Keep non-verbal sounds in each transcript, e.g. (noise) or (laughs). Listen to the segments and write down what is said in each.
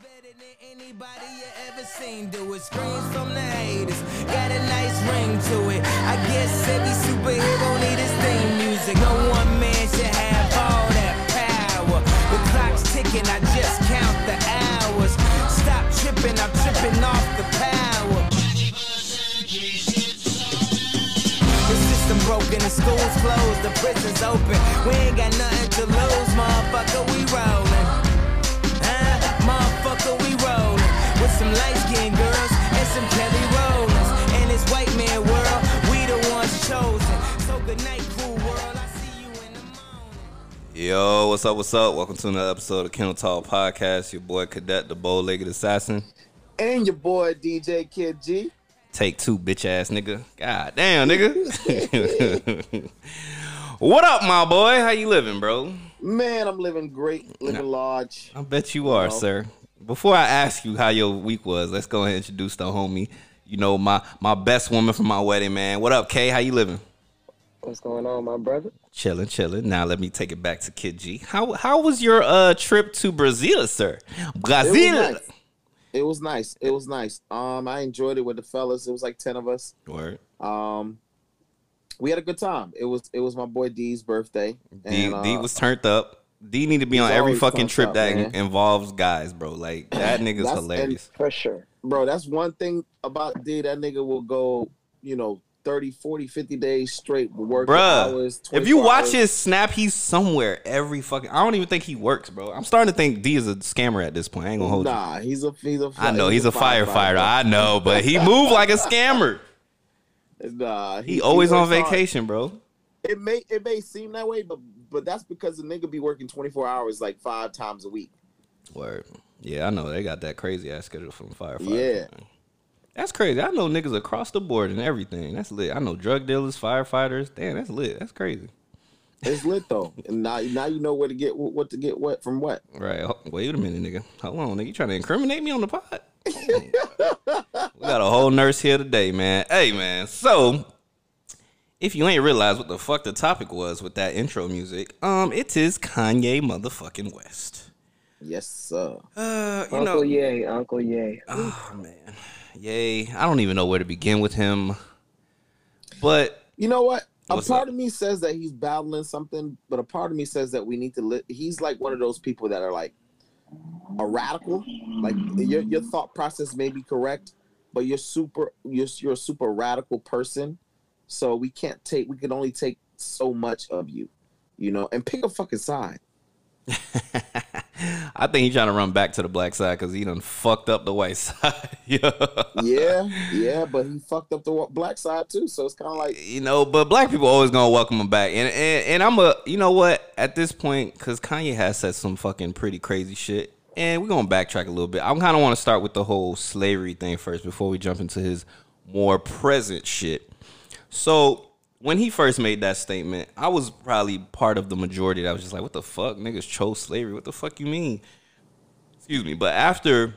better than anybody you ever seen do it. Screams from the haters, got a nice ring to it. I guess every superhero need his theme music. No one man should have all that power. The clock's ticking, I just count the hours. Stop tripping, I'm tripping off the power. The system broken, the schools closed, the prisons open. We ain't got nothing to lose, motherfucker. We rollin', some light skinned girls and some Kelly Rowlands. And this white man world, we the ones chosen. So good night, cool world. I see you in the morning. Yo, what's up? What's up? Welcome to another episode of Kennel Talk Podcast. Your boy Cadet, the bow-legged assassin. and your boy DJ Kid G. Take two, bitch ass nigga. God damn, nigga. (laughs) what up, my boy? How you living, bro? Man, I'm living great, living large. I bet you are, Well. sir. Before I ask you how your week was, let's go ahead and introduce the homie. You know my my best woman from my wedding, man. What up, Kay? How you living? What's going on, my brother? Chilling, chilling. Now let me take it back to Kid G. How how was your uh trip to Brazil, sir? Brazil. It was nice. It was nice. Um, I enjoyed it with the fellas. It was like ten of us. Word. Um, we had a good time. It was it was my boy D's birthday. D, and, uh, D was turned up. D need to be he's on every fucking trip that man. involves guys, bro. Like that (sighs) nigga's hilarious. For sure. bro. That's one thing about D. That nigga will go, you know, 30, 40, 50 days straight work Bruh, hours. if you watch hours. his snap, he's somewhere every fucking. I don't even think he works, bro. I'm starting to think D is a scammer at this point. I ain't gonna hold you. nah, he's a he's a. I know he's a firefighter. I know, but he moved like a scammer. (laughs) Nah, He always on works hard. vacation, bro. It may it may seem that way, but but that's because the nigga be working 24 hours like five times a week. Word. Yeah, I know they got that crazy ass schedule from firefighters. Yeah. man. That's crazy. I know niggas across the board and everything. That's lit. I know drug dealers, firefighters. Damn, that's lit. That's crazy. It's lit though, and now now you know where to get what to get what from what. Right. Wait a minute, nigga. Hold on, nigga. You trying to incriminate me on the pod? (laughs) we got a whole nurse here today, man. Hey, man. So, if you ain't realized what the fuck the topic was with that intro music, um, it is Kanye motherfucking West. Yes, sir. Uh, you Uncle know, Ye, Uncle Ye. oh man, yay. I don't even know where to begin with him, but You know what? A part up? of me says that he's battling something, but a part of me says that we need to. Li- he's like one of those people that are like a radical. Like your your thought process may be correct, but you're super. You're you're a super radical person. So we can't take. We can only take so much of you, you know. And pick a fucking side. (laughs) I think he's trying to run back to the black side because he done fucked up the white (laughs) side. yeah. Yeah, yeah, but he fucked up the black side too. So it's kind of like you know, but black people always gonna welcome him back, and and, and I'm a, you know what, at this point, because Kanye has said some fucking pretty crazy shit, and we're gonna backtrack a little bit. I kind of want to start with the whole slavery thing first before we jump into his more present shit. So when he first made that statement, I was probably part of the majority that was just like, "What the fuck, niggas chose slavery? What the fuck you mean?" Excuse me, but after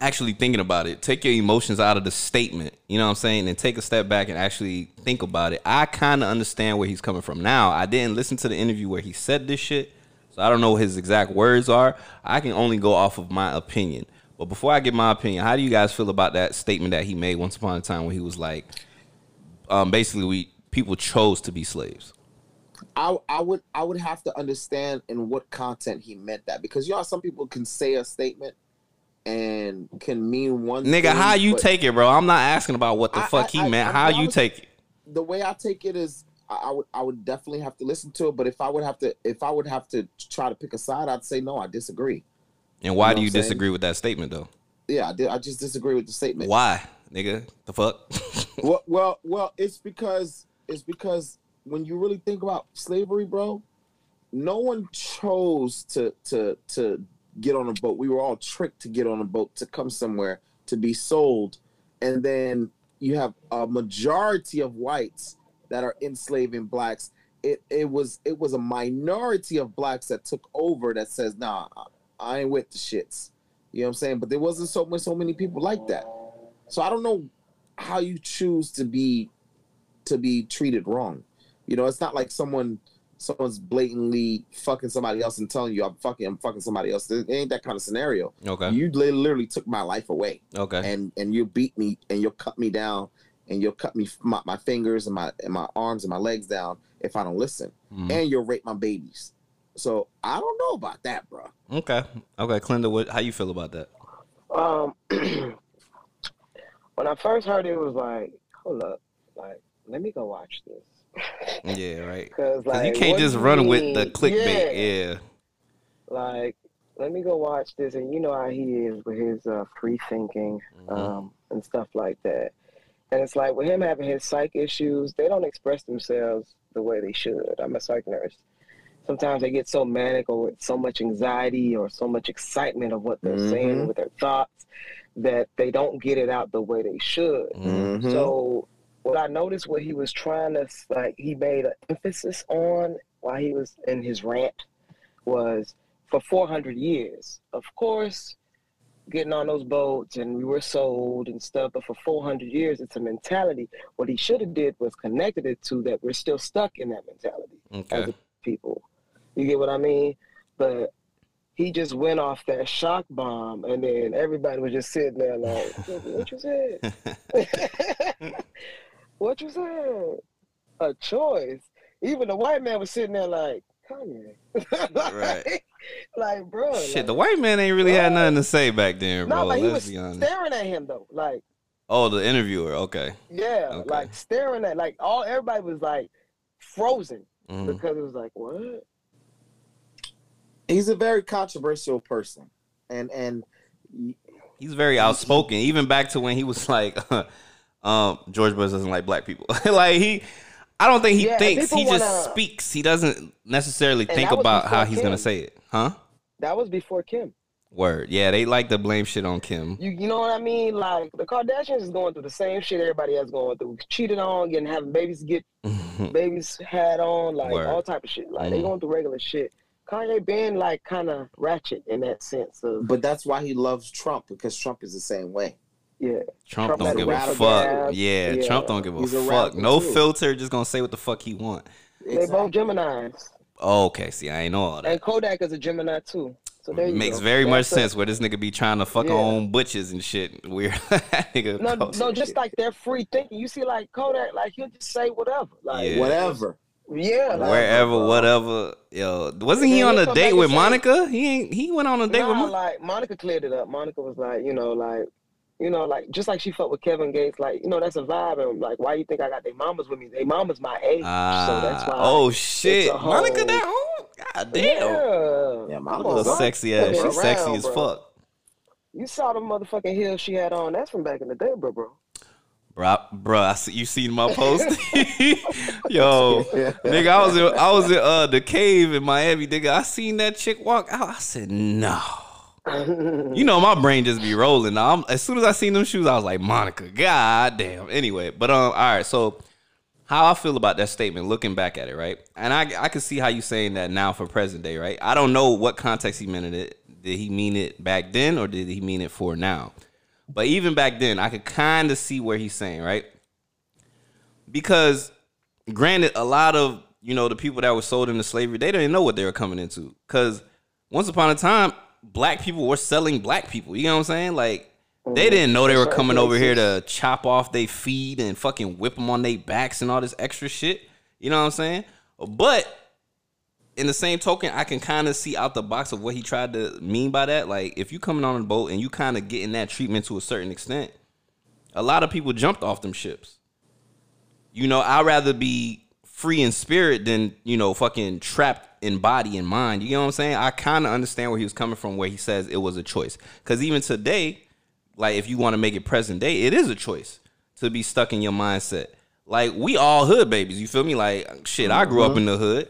actually thinking about it, take your emotions out of the statement, you know what I'm saying, and take a step back and actually think about it. I kind of understand where he's coming from. Now, I didn't listen to the interview where he said this shit, so I don't know what his exact words are. I can only go off of my opinion. But before I get my opinion, how do you guys feel about that statement that he made once upon a time when he was like, um, basically, we people chose to be slaves. I I would I would have to understand in what content he meant that because you know how some people can say a statement and can mean one thing. Nigga, thing, how you take it, bro? I'm not asking about what the I- fuck I- he I- meant. How you take it? the way I take it is I, I would I would definitely have to listen to it but if I would have to if I would have to try to pick a side I'd say no I disagree And why You know do you disagree with that statement, though? yeah I did I just disagree with the statement Why, nigga? The fuck? (laughs) well well well it's because it's because when you really think about slavery bro no one chose to to to get on a boat. We were all tricked to get on a boat to come somewhere to be sold. And then you have a majority of whites that are enslaving blacks. It it was it was a minority of blacks that took over that says nah i ain't with the shits. You know what i'm saying? But there wasn't so much so many people like that. So i don't know how you choose to be to be treated wrong you know it's not like someone someone's blatantly fucking somebody else and telling you I'm fucking I'm fucking somebody else. It ain't that kind of scenario. Okay. You li- literally took my life away, Okay. and and you beat me, and you'll cut me down, and you'll cut me my, my fingers and my and my arms and my legs down if I don't listen, Mhm. and you'll rape my babies. So I don't know about that, bro. Okay. Okay. Clinda, what? How you feel about that? Um, (clears throat) when I first heard it, it was like, hold up, like, let me go watch this. (laughs) Yeah. Right. Cause like, you can't just run with the clickbait. Yeah. Yeah. Like, let me go watch this, and you know how he is with his uh, free thinking Mhm. um, and stuff like that. And it's like with him having his psych issues, they don't express themselves the way they should. I'm a psych nurse. Sometimes they get so manic or with so much anxiety or so much excitement of what they're saying Mhm. with their thoughts that they don't get it out the way they should. Mhm. Mhm. So what I noticed what he was trying to like he made an emphasis on while he was in his rant was for 400 years. Of course, getting on those boats and we were sold and stuff, but for 400 years it's a mentality. What he should have did was connected it to that we're still stuck in that mentality as Okay. a people. You get what I mean? But he just went off that shock bomb, and then everybody was just sitting there like, "What you said? (laughs) what you said? A choice." Even the white man was sitting there like, "Kanye." Right. (laughs) like, bro. Shit, like, the white man ain't really had nothing to say back then, bro. No, but he Let's was be staring at him though. Like, Oh, the interviewer. Okay. yeah, Okay. like staring at like all everybody was like frozen Mhm. because it was like, what? He's a very controversial person, and and He's very outspoken, even back to when he was like, (laughs) um, George Bush doesn't like black people. (laughs) like he, I don't think he Yeah, thinks. He just wanna- speaks. He doesn't necessarily think about how before he's gonna say it, huh? That was before Kim. Word. Yeah, they like to blame shit on Kim. You you know what I mean? Like the Kardashians is going through the same shit everybody else going through. Cheated on, getting having babies get (laughs) babies had on, like Word. all type of shit. Like they Mhm. going through regular shit. Kanye been like kind of ratchet in that sense of but that's why he loves Trump because Trump is the same way. yeah. Trump Trump don't had a give a fuck. Yeah, Yeah. Trump don't give a a fuck. No too. filter, just gonna say what the fuck he want. They both Geminis, Oh, okay, see, I ain't know all that. and Kodak is a Gemini too. So there you Makes go. very much That's a- sense where this nigga be trying to fuck Yeah. on butches and shit. (laughs) Weird. nigga No, no, just like they're free thinking. You see, like Kodak, like he'll just say whatever. Like Yeah. Whatever. Yeah, wherever, uh, whatever. Yo, wasn't he on a date with Monica? He ain't. He went on a date with Monica. like Monica cleared it up. Monica was like, you know, like, you know, like just like she fucked with Kevin Gates, like, you know, that's a vibe. And like, why you think I got their mamas with me? They mamas my age, so that's why. oh shit, it's Monica whole- that old? God damn. Yeah, Yeah, Mama Come Little on, bro. sexy ass. Fucking She's sexy as bro. fuck. You saw the motherfucking heels she had on. That's from back in the day, bro, bro. Bro, bro, I see you seen my post. (laughs) (laughs) Yo, nigga, I was in, I was in uh the cave in Miami, nigga. I seen that chick walk out. I said, no. (laughs) You know, my brain just be rolling. Now, I'm, as soon as I seen them shoes, I was like, Monica, god damn. Anyway, but um, all right. So, how I feel about that statement, looking back at it, right? And I I can see how you saying that now for present day, right? I don't know what context he meant it. Did he mean it back then, or did he mean it for now? But even back then, I could kind of see where he's saying, right? Because, granted, a lot of you know the people that were sold into slavery, they didn't know what they were coming into. Because once upon a time, black people were selling black people. You know what I'm saying? Like they mm-hmm. didn't know they were coming over here to chop off their feet and fucking whip them on their backs and all this extra shit. You know what I'm saying? But in the same token, I can kind of see out the box of what he tried to mean by that. Like, if you coming on a boat and you kind of getting that treatment to a certain extent, a lot of people jumped off them ships. You know, I'd rather be free in spirit than, you know, fucking trapped in body and mind. You know what I'm saying? I kind of understand where he was coming from, where he says it was a choice. Because even today, like, if you want to make it present day, it is a choice to be stuck in your mindset. Like, we all hood babies. You feel me? Like, shit, I grew up mm-hmm. in the hood.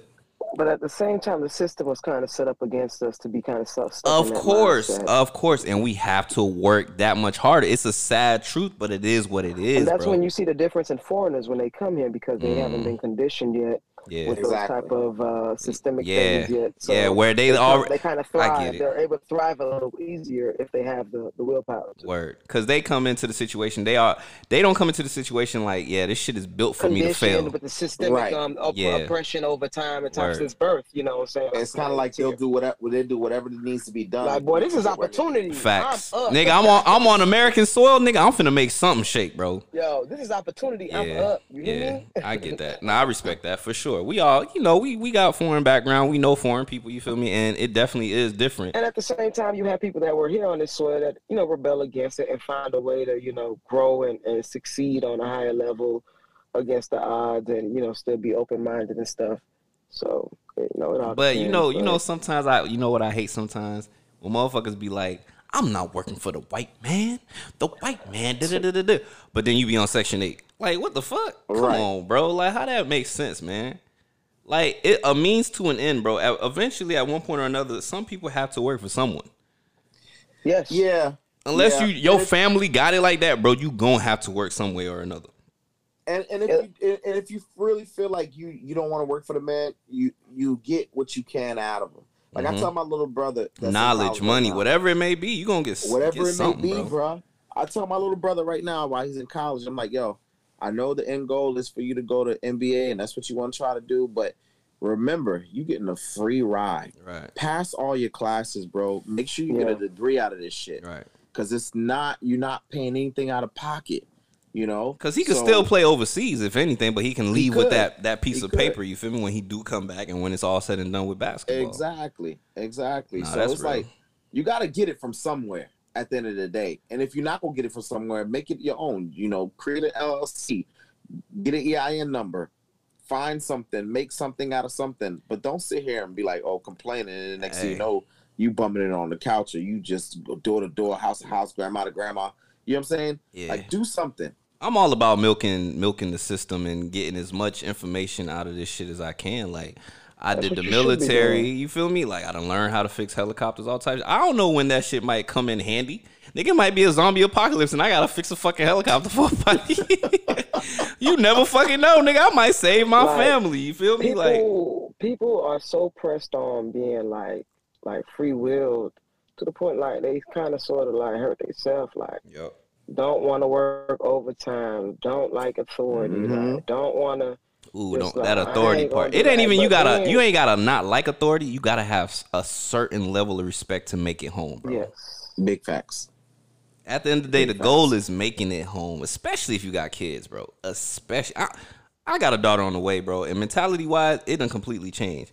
But at the same time, the system was kind of set up against us to be kind of stuck Of course, mindset. of course, and we have to work that much harder. It's a sad truth, but it is what it is, and that's bro. when you see the difference in foreigners when they come here because they Mm. haven't been conditioned yet Yeah. with Exactly. those type of uh, systemic Yeah. things yet. So yeah, where they they, all they kind of thrive. They're able to thrive a little easier if they have the, the willpower. To. word because they come into the situation. They are they don't come into the situation like yeah, this shit is built for me to fail. Conditioned with the systemic Right. um, op- Yeah. oppression over time and time Word. since birth. You know what I'm saying? It's kind of like they'll do whatever they do whatever needs to be done. Like, boy, this is opportunity. Facts, I'm up. nigga. I'm on I'm on American soil, nigga. I'm finna make something shake, bro. Yo, this is opportunity. I'm up. You hear yeah, me? I get that. (laughs) Now I respect that for sure. We all, you know, we we got foreign background. We know foreign people. You feel me? And it definitely is different. And at the same time, you have people that were here on this soil that you know rebel against it and find a way to you know grow and, and succeed on a higher level against the odds, and you know still be open minded and stuff. So you know, it all But you depends, know, you know, sometimes I, you know what I hate sometimes when motherfuckers be like, I'm not working for the white man. The white man, da da da. But then you be on Section Eight. Like, what the fuck? Come Right. on, bro. Like, how that makes sense, man? Like, it a means to an end, bro. Eventually, at one point or another, some people have to work for someone. yes, Yeah. Unless yeah. you your And family got it like that, bro, you gonna have to work some way or another. And and if you and if you really feel like you you don't want to work for the man, you you get what you can out of him. Like I Mhm. tell my little brother, that's Knowledge, college right money, whatever it may be, you gonna get whatever get it may be, bro. bro. I tell my little brother right now while he's in college, I'm like, yo, I know the end goal is for you to go to NBA, and that's what you want to try to do. But remember, you getting a free ride. Right, Pass all your classes, bro. Make sure you Yeah. get a degree out of this shit, right. because it's not you're not paying anything out of pocket. You know, Because he could So- still play overseas if anything, but he can leave with that that piece He of could. paper. You feel me? When he do come back and when it's all said and done with basketball. Exactly, exactly. Nah, so it's real. like you got to get it from somewhere at the end of the day. And if you're not gonna get it from somewhere, make it your own. You know, create an LLC, get an EIN number, find something, make something out of something. But don't sit here and be like, oh, complaining, and the next thing you know, you bumming it on the couch, or you just go door to door, house to house, grandma to grandma. You know what I'm saying? Yeah. Like, do something. I'm all about milking milking the system and getting as much information out of this shit as I can. Like I That's did the you military, you feel me? Like I done learned how to fix helicopters, all types. I don't know when that shit might come in handy. Nigga it might be a zombie apocalypse and I gotta fix a fucking helicopter for a (laughs) you never fucking know, nigga. I might save my Like, family. You feel me? Like people people are so pressed on being like like free willed to the point like they kind of sort of like hurt themselves like Yo. don't want to work overtime don't like authority Mhm. like don't want to Ooh, don't, like, that authority part. It ain't even you gotta then- you ain't gotta not like authority. You gotta have a certain level of respect to make it home, bro. yes Big facts. At the end of the day, the Big goal is making it home, especially if you got kids, bro. Especially, I, I got a daughter on the way, bro. And mentality wise, it done completely changed.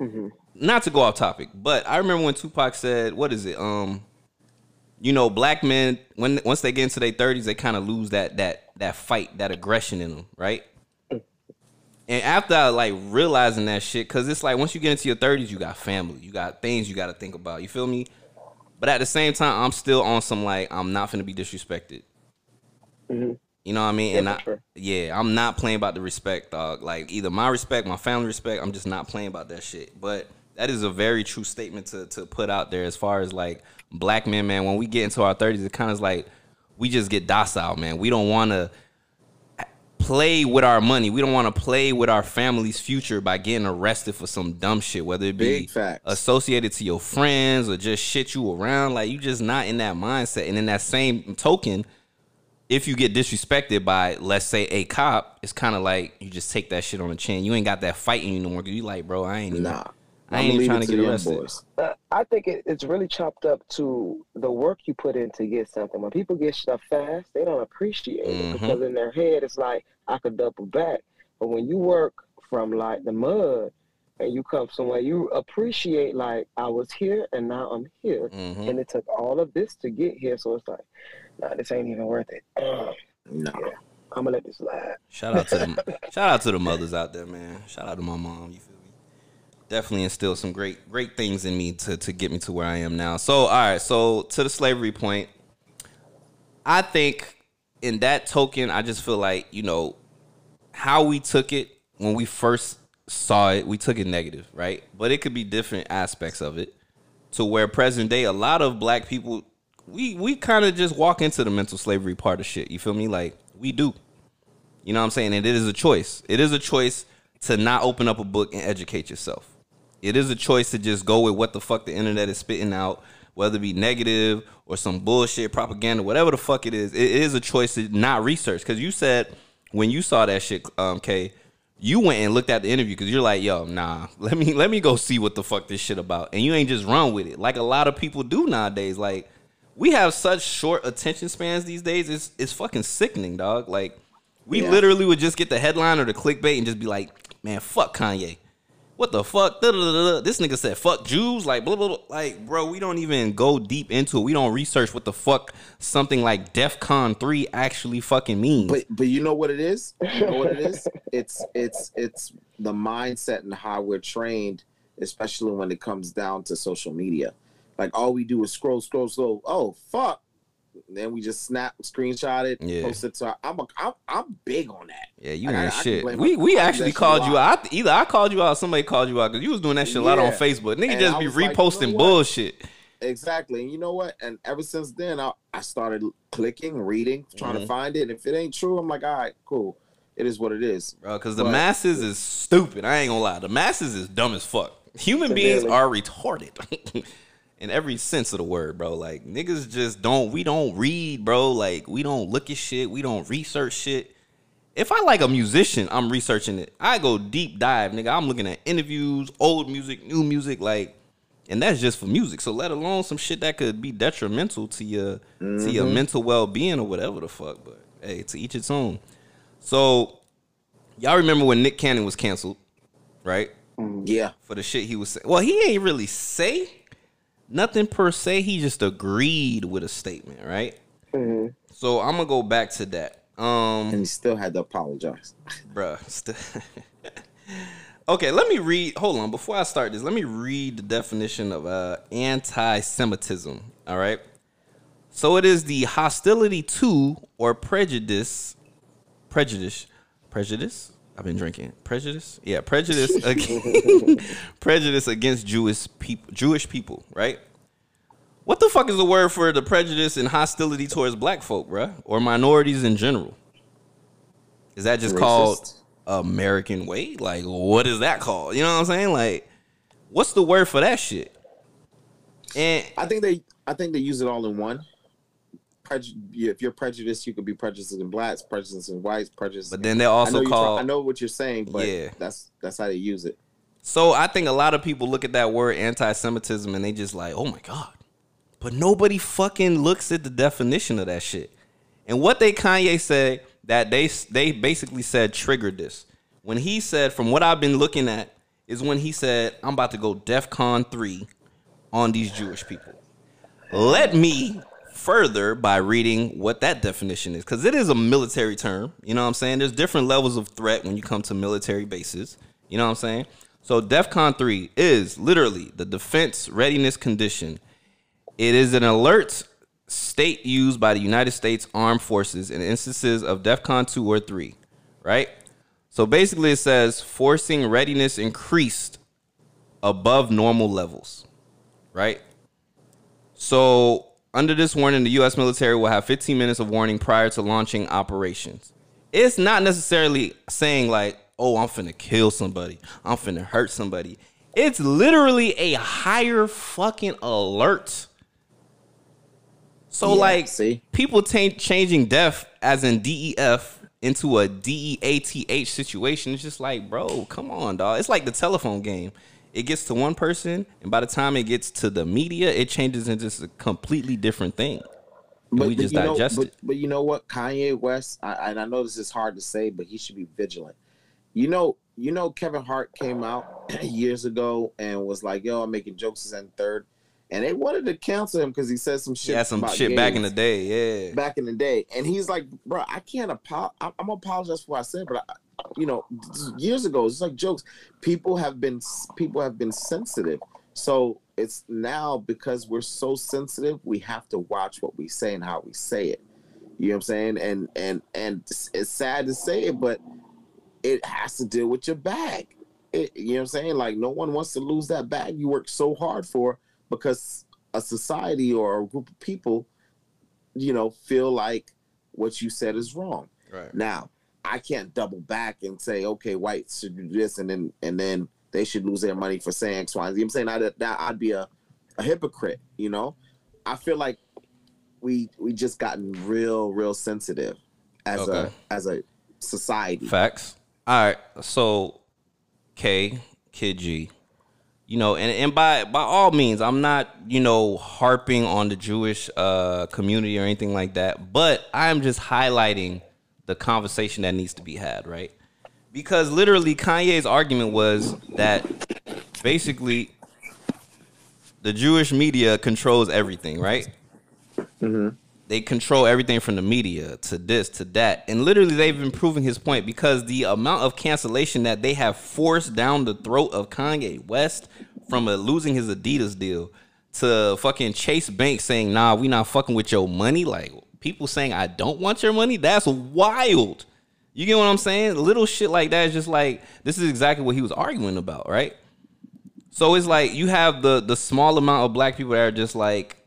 Mhm. Not to go off topic, but I remember when Tupac said, "What is it? Um, you know, black men when once they get into their thirties, they kind of lose that that that fight, that aggression in them, right?" And after I like realizing that shit, cause it's like once you get into your thirties, you got family, you got things you got to think about. You feel me? But at the same time, I'm still on some like I'm not gonna be disrespected. Mhm. You know what I mean? Yeah, and I, sure. yeah, I'm not playing about the respect, dog. Like either my respect, my family respect. I'm just not playing about that shit. But that is a very true statement to to put out there as far as like black men, man. When we get into our 30s, it kind of like we just get docile, man. We don't want to play with our money. We don't want to play with our family's future by getting arrested for some dumb shit, whether it be associated to your friends or just shit you around. Like you just not in that mindset. And in that same token, if you get disrespected by, let's say, a cop, it's kind of like you just take that shit on the chin. You ain't got that fight in you no more. 'cause You like, bro, I ain't even, Nah. I I'ma ain't trying it to get young arrested. boys. Uh, I think it, it's really chopped up to the work you put in to get something. When people get stuff fast, they don't appreciate Mhm. it because in their head it's like I could double back. But when you work from like the mud and you come somewhere, you appreciate like I was here and now I'm here, Mhm. and it took all of this to get here. So it's like, nah, this ain't even worth it. Uh, No. I'm gonna let this slide. Shout out to the (laughs) shout out to the mothers out there, man. Shout out to my mom. You feel me? Definitely instilled some great great things in me to to get me to where I am now. So all right, so to the slavery point, I think in that token, I just feel like you know how we took it when we first saw it, we took it negative, right? But it could be different aspects of it to where present day, a lot of black people, we we kind of just walk into the mental slavery part of shit. You feel me? Like we do. You know what I'm saying? And it is a choice. It is a choice to not open up a book and educate yourself. It is a choice to just go with what the fuck the internet is spitting out, whether it be negative or some bullshit propaganda, whatever the fuck it is. It is a choice to not research because you said when you saw that shit, um, Kay, you went and looked at the interview because you're like, yo, nah, (laughs) let me let me go see what the fuck this shit about, and you ain't just run with it like a lot of people do nowadays. Like we have such short attention spans these days. It's it's fucking sickening, dog. Like we Yeah. literally would just get the headline or the clickbait and just be like, man, fuck Kanye. What the fuck? Da-da-da-da. This nigga said fuck Jews. Like blah blah blah. Like, bro, we don't even go deep into it. We don't research what the fuck something like DEF CON 3 actually fucking means. But but you know what it is? (laughs) You know what it is? It's it's it's the mindset and how we're trained, especially when it comes down to social media. Like all we do is scroll, scroll, scroll. Oh fuck! And then we just snap, screenshot it, Yeah. post it to. Our, I'm a, I'm I'm big on that. Yeah, you Like, I- ain't I shit. We we actually called you out. Either I called you out, or somebody called you out because you was doing that shit a lot on Facebook. Nigga And just I be was like, you reposting know bullshit. Exactly. And you know what? And ever since then, I, I started clicking, reading, trying Mhm. to find it. And if it ain't true, I'm like, all right, cool. It is what it is. Bro, because the masses is stupid. I ain't gonna lie. The masses is dumb as fuck. Human beings are retarded. (laughs) In every sense of the word, bro. Like niggas just don't we don't read, bro. Like we don't look at shit. We don't research shit. If I like a musician, I'm researching it. I go deep dive, nigga. I'm looking at interviews, old music, new music, like and that's just for music. So let alone some shit that could be detrimental to your to your mm-hmm. mental well being or whatever the fuck. But hey, to each its own. So y'all remember when Nick Cannon was canceled, right? Mm, yeah. For the shit he was saying. Well, he ain't really say nothing per se. He just agreed with a statement, right? Mhm. So I'm gonna go back to that. Um, And he still had to apologize. bruh. St- (laughs) okay, let me read. Hold on, before I start this, let me read the definition of uh, anti-Semitism. All right. So it is the hostility to or prejudice, prejudice, prejudice. I've been drinking prejudice. Yeah, prejudice (laughs) against (laughs) prejudice against Jewish people. Jewish people, right? What the fuck is the word for the prejudice and hostility towards black folk, bruh? Or minorities in general? Is that just Racist. called American way? Like, what is that called? You know what I'm saying? Like, what's the word for that shit? And I think they I think they use it all in one. Preju- if you're prejudiced, you could be prejudiced in blacks, prejudiced in whites, prejudiced. but then they're I know, also you're try- I know what you're saying, but Yeah. that's that's how they use it. So I think a lot of people look at that word anti-Semitism and they just like, oh my god. But nobody fucking looks at the definition of that shit. And what they Kanye said that they they basically said triggered this. When he said, from what I've been looking at, is when he said, I'm about to go DEF CON 3 on these Jewish people. Let me further by reading what that definition is. Because it is a military term you know what i'm saying? There's different levels of threat when you come to military bases you know what i'm saying? So defcon 3 is literally the defense readiness condition. It is an alert state used by the united states armed forces in instances of defcon 2 or 3 right? So basically it says forcing readiness increased above normal levels right? So, under this warning, the U.S. military will have 15 minutes of warning prior to launching operations. It's not necessarily saying, like, oh, I'm finna kill somebody, I'm finna hurt somebody. It's literally a higher fucking alert. So, Yeah, like, see? people ta- changing deaf as in DEF into a DEATH situation. It's just like, bro, come on, dog. It's like the telephone game. It gets to one person, and by the time it gets to the media, it changes into a completely different thing. And we just you know, digest but, it. but you know what, Kanye West, I, and I know this is hard to say, but he should be vigilant. You know, you know, Kevin Hart came out (clears throat) years ago and was like, "Yo, I'm making jokes in third. and they wanted to cancel him because he said some shit. Had some shit back in the day. Yeah. back in the day, and he's like, "Bro, I can't apologize. I'm apologize for what I said, but I, you know, years ago, it's like jokes. People have been people have been sensitive, so it's now because we're so sensitive, we have to watch what we say and how we say it. You know what I'm saying? And and and it's, sad to say it, but it has to deal with your bag. It, you know what I'm saying? Like no one wants to lose that bag you work so hard for because a society or a group of people, you know, feel like what you said is wrong. Right. Now, I can't double back and say, okay, whites should do this, and then and then they should lose their money for saying X, Y, Z. I'm saying that I'd be a, a hypocrite. You know, I feel like we we just gotten real real sensitive as Okay. a as a society. Facts. All right. So, K, Kid G, you know, and, and by by all means, I'm not, you know, harping on the Jewish uh, community or anything like that, but I'm just highlighting the conversation that needs to be had, right? Because literally, Kanye's argument was that basically the Jewish media controls everything, right? they control everything from the media to this to that and literally they've been proving his point because the amount of cancellation that they have forced down the throat of kanye west from uh, losing his adidas deal to fucking chase Bank saying nah we not fucking with your money like people saying i don't want your money that's wild you get what i'm saying little shit like that is just like this is exactly what he was arguing about right so it's like you have the the small amount of black people that are just like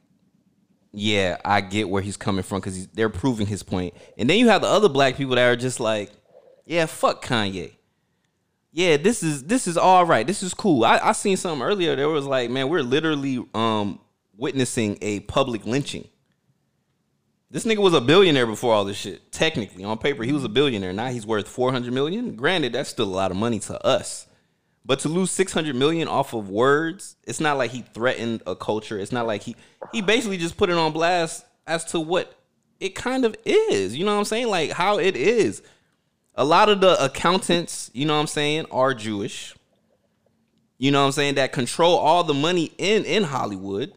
yeah, I get where he's coming from because they're proving his point. And then you have the other black people that are just like, yeah, fuck Kanye. Yeah, this is this is all right. This is cool. I, I seen something earlier. There was like, man, we're literally um witnessing a public lynching. This nigga was a billionaire before all this shit. Technically, on paper, he was a billionaire. Now he's worth four hundred million. Granted, that's still a lot of money to us. But to lose 600 million off of words, it's not like he threatened a culture. It's not like he he basically just put it on blast as to what it kind of is. You know what I'm saying? Like how it is. A lot of the accountants, you know what I'm saying, are Jewish. You know what I'm saying? That control all the money in in Hollywood.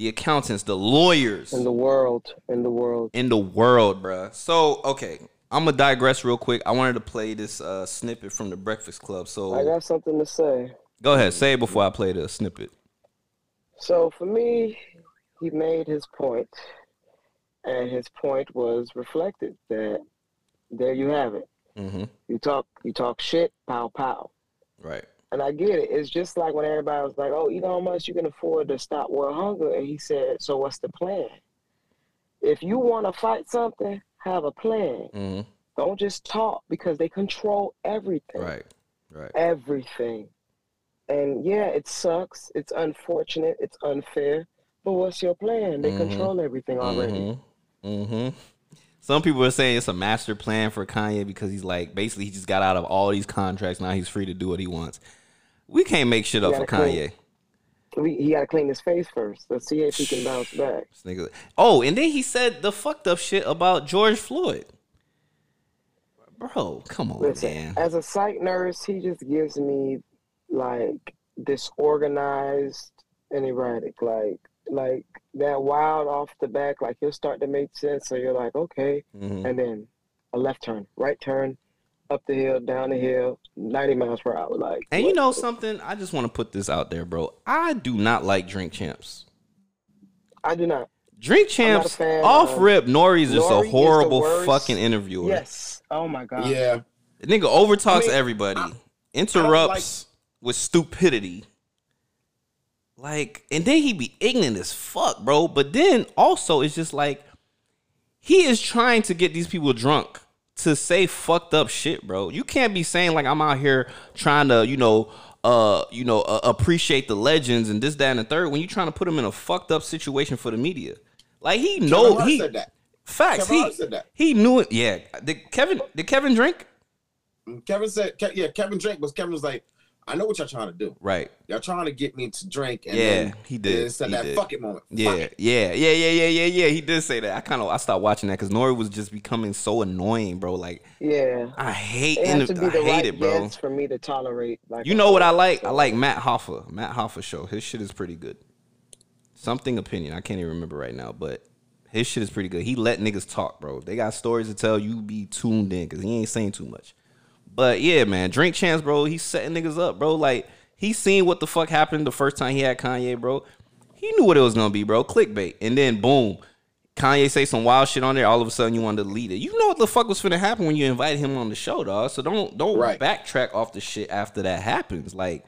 The accountants, the lawyers In the world, in the world. in the world, bruh. So, okay, I'm gonna digress real quick. I wanted to play this uh, snippet from the Breakfast Club. So, I got something to say. Go ahead, say it before I play the snippet. So for me, he made his point, and his point was reflected that there you have it. Mm-hmm. You talk, you talk shit, pow pow. Right. And I get it. It's just like when everybody was like, "Oh, you know how much you can afford to stop world hunger?" And he said, "So what's the plan? If you want to fight something, have a plan. Mm-hmm. Don't just talk because they control everything. Right. Right. everything. And yeah, it sucks. It's unfortunate. It's unfair. But what's your plan? They Mhm. control everything already. Mm-hmm. Mm-hmm. Some people are saying it's a master plan for Kanye because he's like basically he just got out of all these contracts. Now he's free to do what he wants. We can't make shit up for. Kanye. We, he got to clean his face first. Let's see if he can bounce back. Oh, and then he said the fucked up shit about George Floyd. Bro, come on, Listen, man. as a psych nurse, he just gives me like disorganized and erratic. Like like that wild off the back, like he'll start to make sense. So you're like, okay, Mhm. and then a left turn, right turn, up the hill, down the hill, 90 miles per hour. Like, And you know something? I just want to put this out there, bro. I do not like Drink Champs. I do not. Drink Champs fan off of- rip. Nori's just Nori a horrible fucking interviewer. Yes. Oh my God. Yeah, The nigga overtalks I mean, everybody, I- interrupts with stupidity. Like, and then he be ignorant as fuck, bro. But then also, it's just like he is trying to get these people drunk to say fucked up shit, bro. You can't be saying like I'm out here trying to, you know, uh, you know, uh, appreciate the legends and this, that, and the third when you trying to put them in a fucked up situation for the media. Like he know Hart he said that. facts. Kevin he said that. he knew it. Yeah. Did Kevin? Did Kevin drink? Kevin said, Ke- yeah, Kevin drank, but Kevin was like, I know what y'all trying to do. Right. Y'all trying to get me to drink. And Yeah, then, he did. It said He that did. fuck it moment. Fuck Yeah, it. yeah, yeah, yeah, yeah, yeah, yeah. He did say that. I kind of I stopped watching that because Nori was just becoming so annoying, bro. Like Yeah. I hate, It has to inter- be I hate right it, bro. for me to tolerate. Like, You know what I like? I like Math Hoffa. Math Hoffa show. His shit is pretty good. Something opinion. I can't even remember right now, but his shit is pretty good. He let niggas talk, bro. They got stories to tell. You be tuned in because he ain't saying too much. But yeah, man, Drink Champs, bro. He's setting niggas up, bro. Like he seen what the fuck happened the first time he had Kanye, bro. He knew what it was gonna be, bro. Clickbait, and then boom, Kanye say some wild shit on there. All of a sudden, you want to delete it. You know what the fuck was finna happen when you invited him on the show, dog. So don't don't Right. backtrack off the shit after that happens. Like,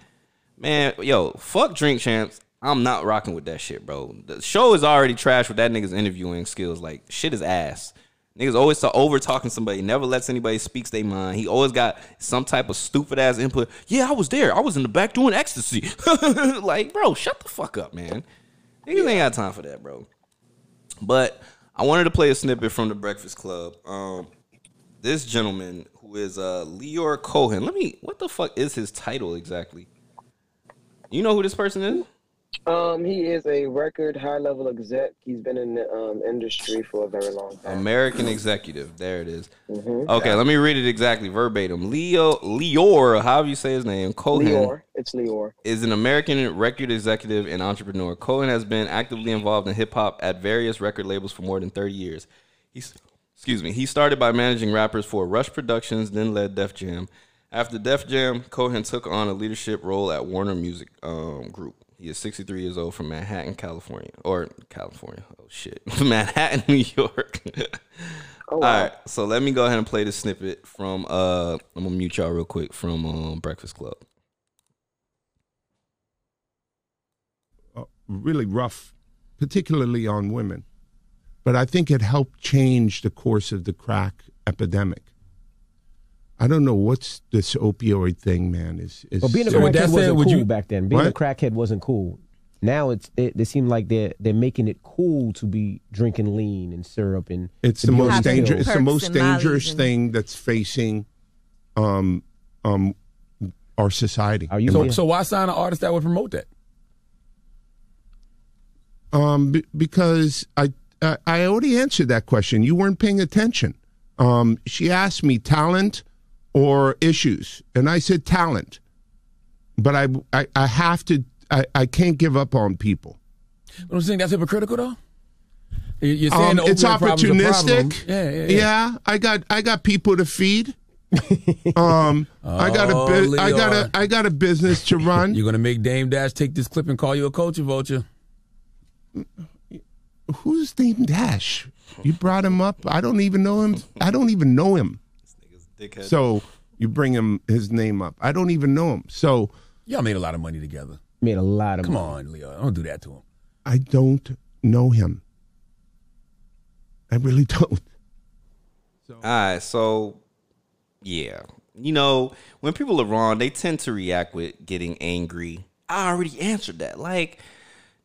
man, yo, fuck drink champs. I'm not rocking with that shit, bro. The show is already trash with that nigga's interviewing skills. Like, shit is ass. Niggas always to over talking somebody, never lets anybody speaks their mind. He always got some type of stupid ass input. Yeah, I was there. I was in the back doing ecstasy. (laughs) like, bro, shut the fuck up, man. Niggas ain't got time for that, bro. But I wanted to play a snippet from the Breakfast Club. Um, this gentleman who is uh Lyor Cohen. Let me. What the fuck is his title exactly? You know who this person is? Um, he is a record high level exec. He's been in the um, industry for a very long time. American executive. There it is. Okay, let me read it exactly verbatim. Leo Lyor, however you say his name, Cohen Lyor, it's Lyor. is an American record executive and entrepreneur. Cohen has been actively involved in hip hop at various record labels for more than 30 years. He's excuse me. He started by managing rappers for Rush Productions, then led Def Jam. After Def Jam, Cohen took on a leadership role at Warner Music um, Group. He is 63 years old from Manhattan, California, or California. Oh shit, (laughs) Manhattan, New York. (laughs) Oh, All wow. right, so let me go ahead and play the snippet from. Uh, I'm gonna mute y'all real quick from um, Breakfast Club. uh, really rough, particularly on women. But I think it helped change the course of the crack epidemic. I don't know what's this opioid thing, man. Is is But being a So that crackhead wasn't would cool you- back then. Being a crackhead wasn't cool. Now it's it, they seem like they're they're making it cool to be drinking lean and syrup and it's the most dangerous. It's the most and Molly's dangerous and- thing that's facing, um, um, our society. Are you So, so why sign an artist that would promote that? Um, be- because I, I I already answered that question. You weren't paying attention. Um, she asked me talent or issues, and I said talent. But I I, I have to. I, I can't give up on people. But I'm saying that's hypocritical though. You- You're saying Um, it's opioid problem's a problem. opportunistic. Yeah, yeah, yeah. I got I got people to feed. um, I got a Oh, bu- I got a I got a business to run. (laughs) You're gonna make Dame Dash take this clip and call you a culture vulture. Who's Dame Dash? You brought him up. I don't even know him. I don't even know him. Dickhead. So you bring him his name up. I don't even know him. So Y'all made a lot of money together. made a lot of Come money. on, Leo. Don't do that to him. I don't know him. I really (laughs) don't. All right, so yeah, you know when people are wrong, they tend to react with getting angry. I already answered that. Like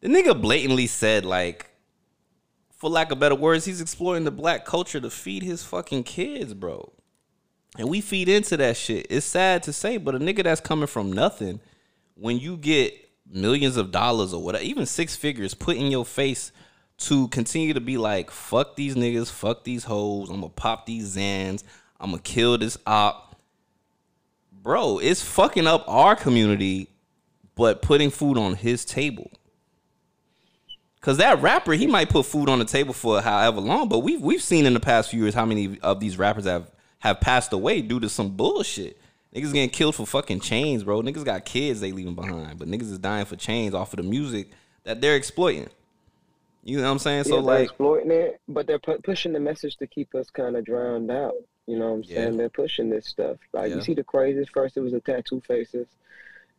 the nigga blatantly said, like, for lack of better words, he's exploiting the black culture to feed his fucking kids, bro. And we feed into that shit. It's sad to say, but a nigga that's coming from nothing, when you get millions of dollars or whatever, even six figures put in your face to continue to be like, fuck these niggas, fuck these hoes, I'm gonna pop these Xans, I'm gonna kill this op. Bro, it's fucking up our community, but putting food on his table. Cause that rapper, he might put food on the table for however long, but we've we've seen in the past few years how many of these rappers have have passed away due to some bullshit. Niggas getting killed for fucking chains, bro. Niggas got kids they leaving behind, but niggas is dying for chains off of the music that they're exploiting. You know what I'm saying? So yeah, they're like, exploiting it, but they're pu- pushing the message to keep us kind of drowned out. You know what I'm Yeah. saying? They're pushing this stuff. Like Yeah. you see the craziest. First it was the tattoo faces.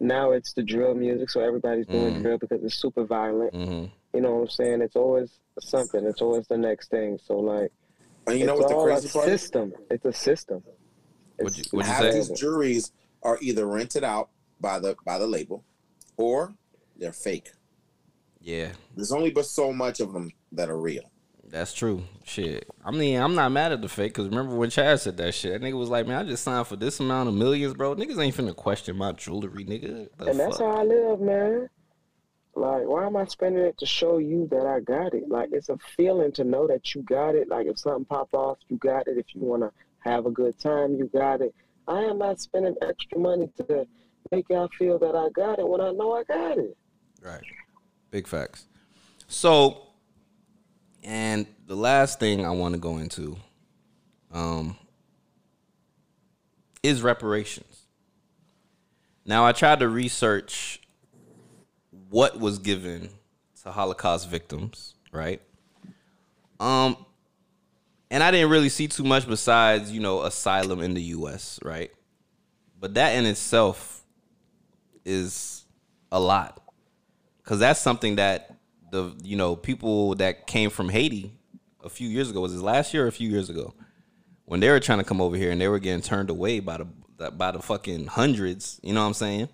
Now it's the drill music, so everybody's doing Mm. drill because it's super violent. mhm. You know what I'm saying? It's always something. It's always the next thing. So like, And you know it's what the crazy a part is? system. It's a system. What'd you- It's what'd you Half say? these juries are either rented out by the by the label, or they're fake. yeah, There's only but so much of them that are real. that's true. Shit, I mean, I'm not mad at the fake because remember when Chad said that shit? That nigga was like, man, I just signed for this amount of millions, bro. Niggas ain't finna question my jewelry, nigga. The and that's fuck? how I live, man. Like, why am I spending it to show you that I got it? Like, it's a feeling to know that you got it. Like, if something pop off, you got it. If you want to have a good time, you got it. I am not spending extra money to make y'all feel that I got it when I know I got it. Right. Big facts. So, and the last thing I want to go into um, is reparations. Now, I tried to research what was given to Holocaust victims, right? Um, and I didn't really see too much besides, you know, asylum in the U.S., right? But that in itself is a lot because that's something that the you know people that came from Haiti a few years ago. Was it last year or a few years ago? When they were trying to come over here and they were getting turned away by the by the fucking hundreds. You know what I'm saying?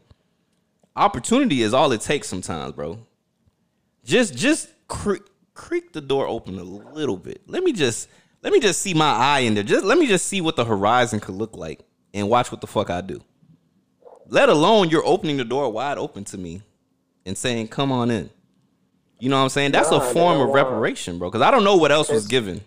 Opportunity is all it takes sometimes, bro. Just just creak, creak the door open a little bit. Let me just let me just see my eye in there. Just let me just see what the horizon could look like and watch what the fuck I do. Let alone you're opening the door wide open to me and saying, "Come on in." You know what I'm saying? That's a form of reparation, bro. Because I don't know what else was given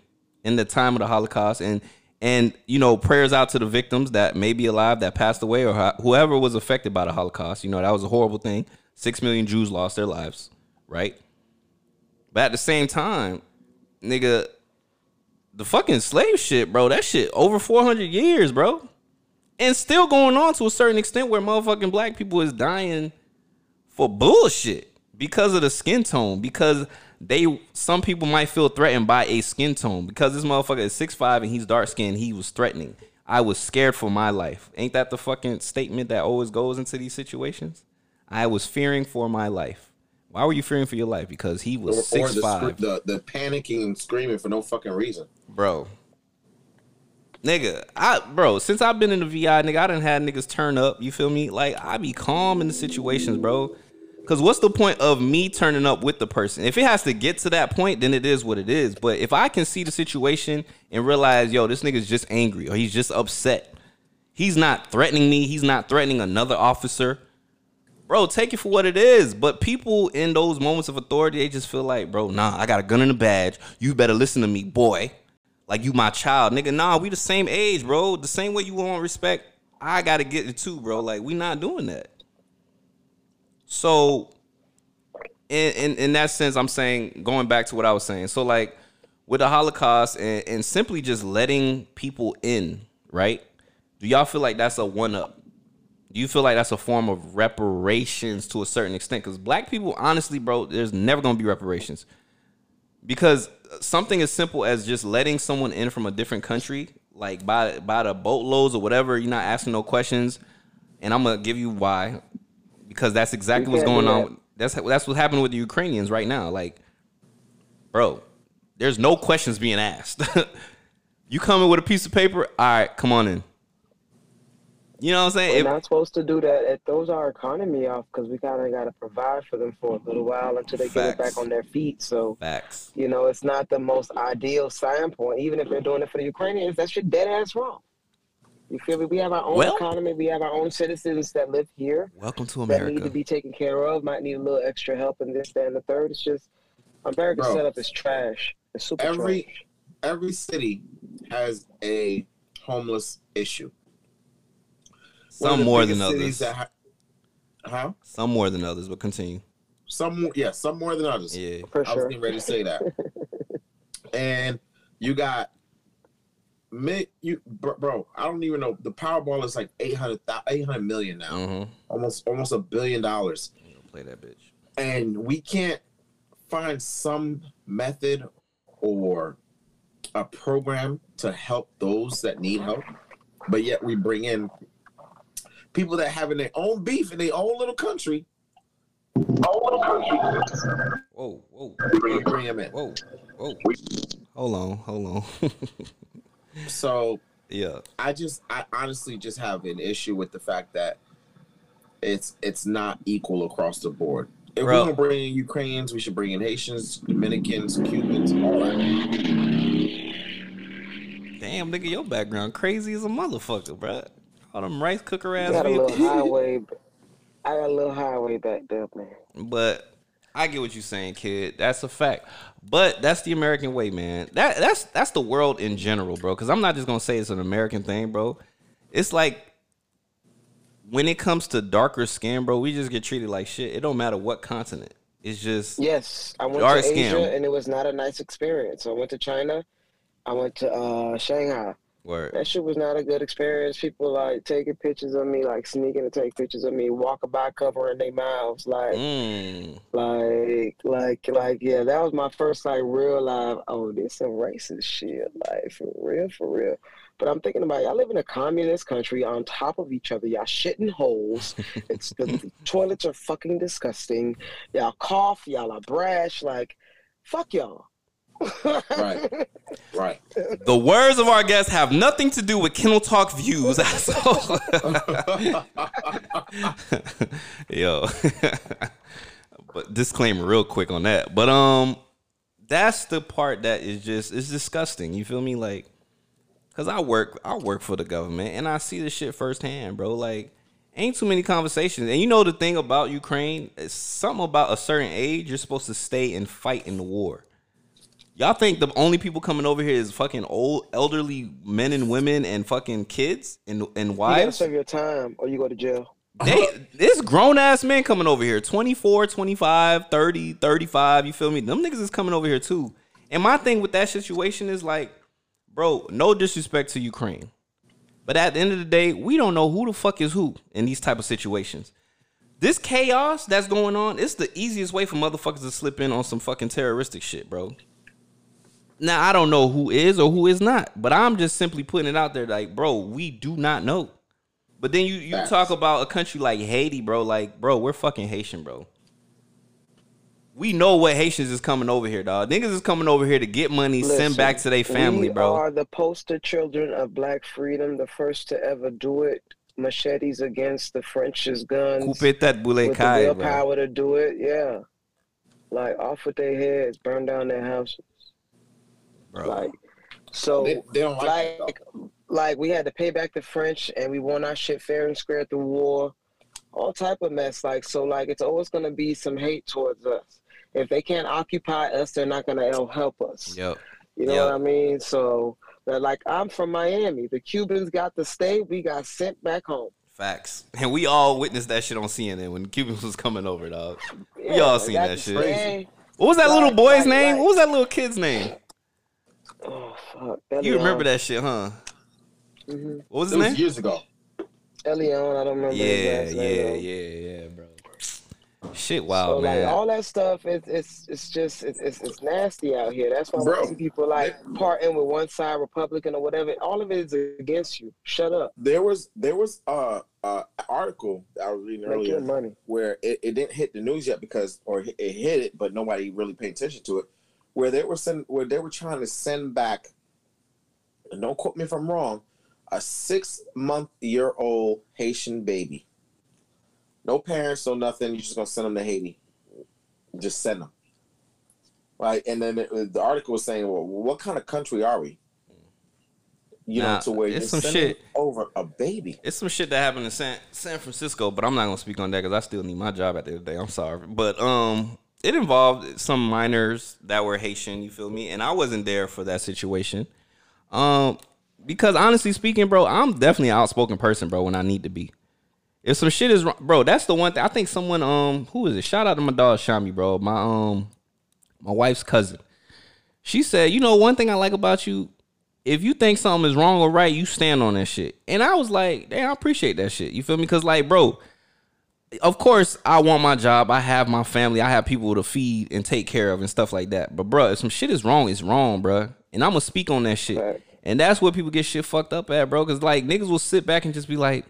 in the time of the Holocaust, and and you know, prayers out to the victims that may be alive that passed away, or whoever was affected by the Holocaust. You know, that was a horrible thing. Six million Jews lost their lives, right? But at the same time, nigga, the fucking slave shit, bro. That shit over 400 years, bro. And still going on to a certain extent where motherfucking black people is dying for bullshit because of the skin tone. Because they some people might feel threatened by a skin tone. Because this motherfucker is 6'5 and he's dark skinned, he was threatening. I was scared for my life. Ain't that the fucking statement that always goes into these situations? I was fearing for my life. Why were you fearing for your life? Because he was or six the, five. the the panicking and screaming for no fucking reason. bro. Nigga, I bro, since I've been in the VI, nigga, I done had niggas turn up. You feel me? Like I be calm in the situations, bro. Cause what's the point of me turning up with the person? If it has to get to that point, then it is what it is. But if I can see the situation and realize, yo, this nigga's just angry or he's just upset, he's not threatening me, he's not threatening another officer. Bro, take it for what it is. But people in those moments of authority, they just feel like, bro, nah, I got a gun and a badge. You better listen to me, boy. Like you my child, nigga. Nah, we the same age, bro. The same way you want respect, I gotta get it too, bro. Like we not doing that. So, in in in that sense, I'm saying going back to what I was saying. So like with the Holocaust and, and simply just letting people in, right? Do y'all feel like that's a one up? Do you feel like that's a form of reparations to a certain extent? Because black people, honestly, bro, there's never gonna be reparations because something as simple as just letting someone in from a different country, like by by the boatloads or whatever, you're not asking no questions, and I'm gonna give you why, because that's exactly what's going on. That's that's what's happening with the Ukrainians right now. Like, bro, there's no questions being asked. (laughs) you coming with a piece of paper, all right, come on in. You know what I'm saying? We're If- not supposed to do that. It throws our economy off because we kind of got to provide for them for a little while until they get it back on their feet. So, facts. you know, it's not the most ideal sign point. Even if they're doing it for the Ukrainians, that's your dead ass wrong. You feel me? We have our own Well- economy. We have our own citizens that live here Welcome to America. that need to be taken care of. Might need a little extra help in this, that, and the third. It's just America's Bro. setup is trash. It's super Every- trash. Every city has a homeless issue. Some more than others. ha- huh? Some more than others, but continue. Some, more- yeah, some more than others. Yeah. For sure. I was getting ready to say that. (laughs) and you got mid, you bro, bro, I don't even know. The Powerball is like 800, 800 million now, Mm-hmm. almost almost a billion dollars, Play that bitch. and we can't find some method or a program to help those that need help, but yet we bring in people that having their own beef in their own little country. Own little country. Whoa, whoa, Bring, bring them in. whoa, whoa. Hold on, hold on. (laughs) So yeah. I just I honestly just have an issue with the fact that it's it's not equal across the board. If Bro. we're gonna bring in Ukrainians, we should bring in Haitians, Dominicans, Cubans, all that. Damn, nigga, your background crazy as a motherfucker, bruh. All them rice cooker I ass got a little highway. (laughs) I got a little highway back there, man. But I get what you're saying, kid. That's a fact. But that's the American way, man. That that's that's the world in general, bro. Because I'm not just gonna say it's an American thing, bro. It's like when it comes to darker skin, bro, we just get treated like shit. It don't matter what continent. It's just Yes, I went Dark to Asia skin. and it was not a nice experience. I went to China. I went to uh, Shanghai. Word. That shit was not a good experience. People like taking pictures of me, like sneaking to take pictures of me, walking by covering their mouths, like, Mm. like, like, like, yeah. That was my first like real live. Oh, this some racist shit, like for real, for real. But I'm thinking about y'all live in a communist country on top of each other. Y'all shitting holes. (laughs) It's the toilets are fucking disgusting. Y'all cough. Y'all are brash. Like, fuck y'all. Right. Right. The words of our guests have nothing to do with Kennel Talk views. (laughs) Yo. (laughs) but disclaimer real quick on that. But um that's the part that is just it's disgusting. You feel me? Like cuz I work I work for the government and I see this shit firsthand, bro. Like ain't too many conversations. And you know the thing about Ukraine, it's something about a certain age you're supposed to stay and fight in the war. Y'all think the only people coming over here is fucking old elderly men and women and fucking kids and and You gotta wives? serve your time or you go to jail. They this grown ass men coming over here 24, 25, 30, 35, you feel me? Them niggas is coming over here too. And my thing with that situation is like, bro, no disrespect to Ukraine. But at the end of the day, we don't know who the fuck is who in these type of situations. This chaos that's going on, it's the easiest way for motherfuckers to slip in on some fucking terroristic shit, bro. Now I don't know who is or who is not, but I'm just simply putting it out there like, bro, we do not know. But then you you Facts. talk about a country like Haiti, bro. Like, bro, we're fucking Haitian, bro. We know what Haitians is coming over here, dog. Niggas is coming over here to get money, send back to their family, we bro. are the poster children of black freedom, the first to ever do it. Machetes against the French's guns. Coupe that boule with the kai, bro. to do it, yeah. Like off with their heads, burn down their houses. Bro. Like so They, they don't like, like like we had to pay back the French and we won our shit fair and square at the war. All type of mess. Like so like it's always gonna be some hate towards us. If they can't occupy us, they're not gonna help help us. Yep. You know Yep. what I mean? So but like I'm from Miami. The Cubans got to stay, we got sent back home. Facts. And we all witnessed that shit on CNN when Cubans was coming over, dog. we all seen that shit. stay. What was that little boy's right, name? right. What was that little kid's name? Oh fuck. You remember that shit, huh? hmm What was It his was years ago. Elián, I don't remember Yeah, his yeah, name. yeah, yeah, bro. Shit, So wow, man. like all that stuff, it's it's it's just it's, it's it's nasty out here. That's why when Bro. I see people like parting with one side, Republican or whatever. All of it is against you. Shut up. There was there was uh, uh article that I was reading Make your earlier money. where it, it didn't hit the news yet because or it it hit it, but nobody really paid attention to it. Where they were send where they were trying to send back, and don't quote me if I'm wrong, a six month year old Haitian baby. No parents, no nothing. You're just gonna send them to Haiti. Just send them. Right, and then it, the article was saying, "Well, what kind of country are we?" You Nah, know, to where it's you're some sending shit. over a baby. It's some shit that happened in San San Francisco, but I'm not gonna speak on that because I still need my job at the end of the day. I'm sorry, but um, it involved some minors that were Haitian. You feel me? And I wasn't there for that situation. Um, because honestly speaking, bro, I'm definitely an outspoken person, bro. When I need to be. If some shit is wrong, bro, that's the one thing. I think someone, um, who is it? Shout out to my dog Shami, bro. My um, my wife's cousin. She said, you know, one thing I like about you, if you think something is wrong or right, you stand on that shit. And I was like, damn, I appreciate that shit. You feel me? Because, like, bro, of course, I want my job. I have my family. I have people to feed and take care of and stuff like that. But, bro, if some shit is wrong, it's wrong, bro. And I'm going to speak on that shit. Right. And that's where people get shit fucked up at, bro. Because, like, niggas will sit back and just be like,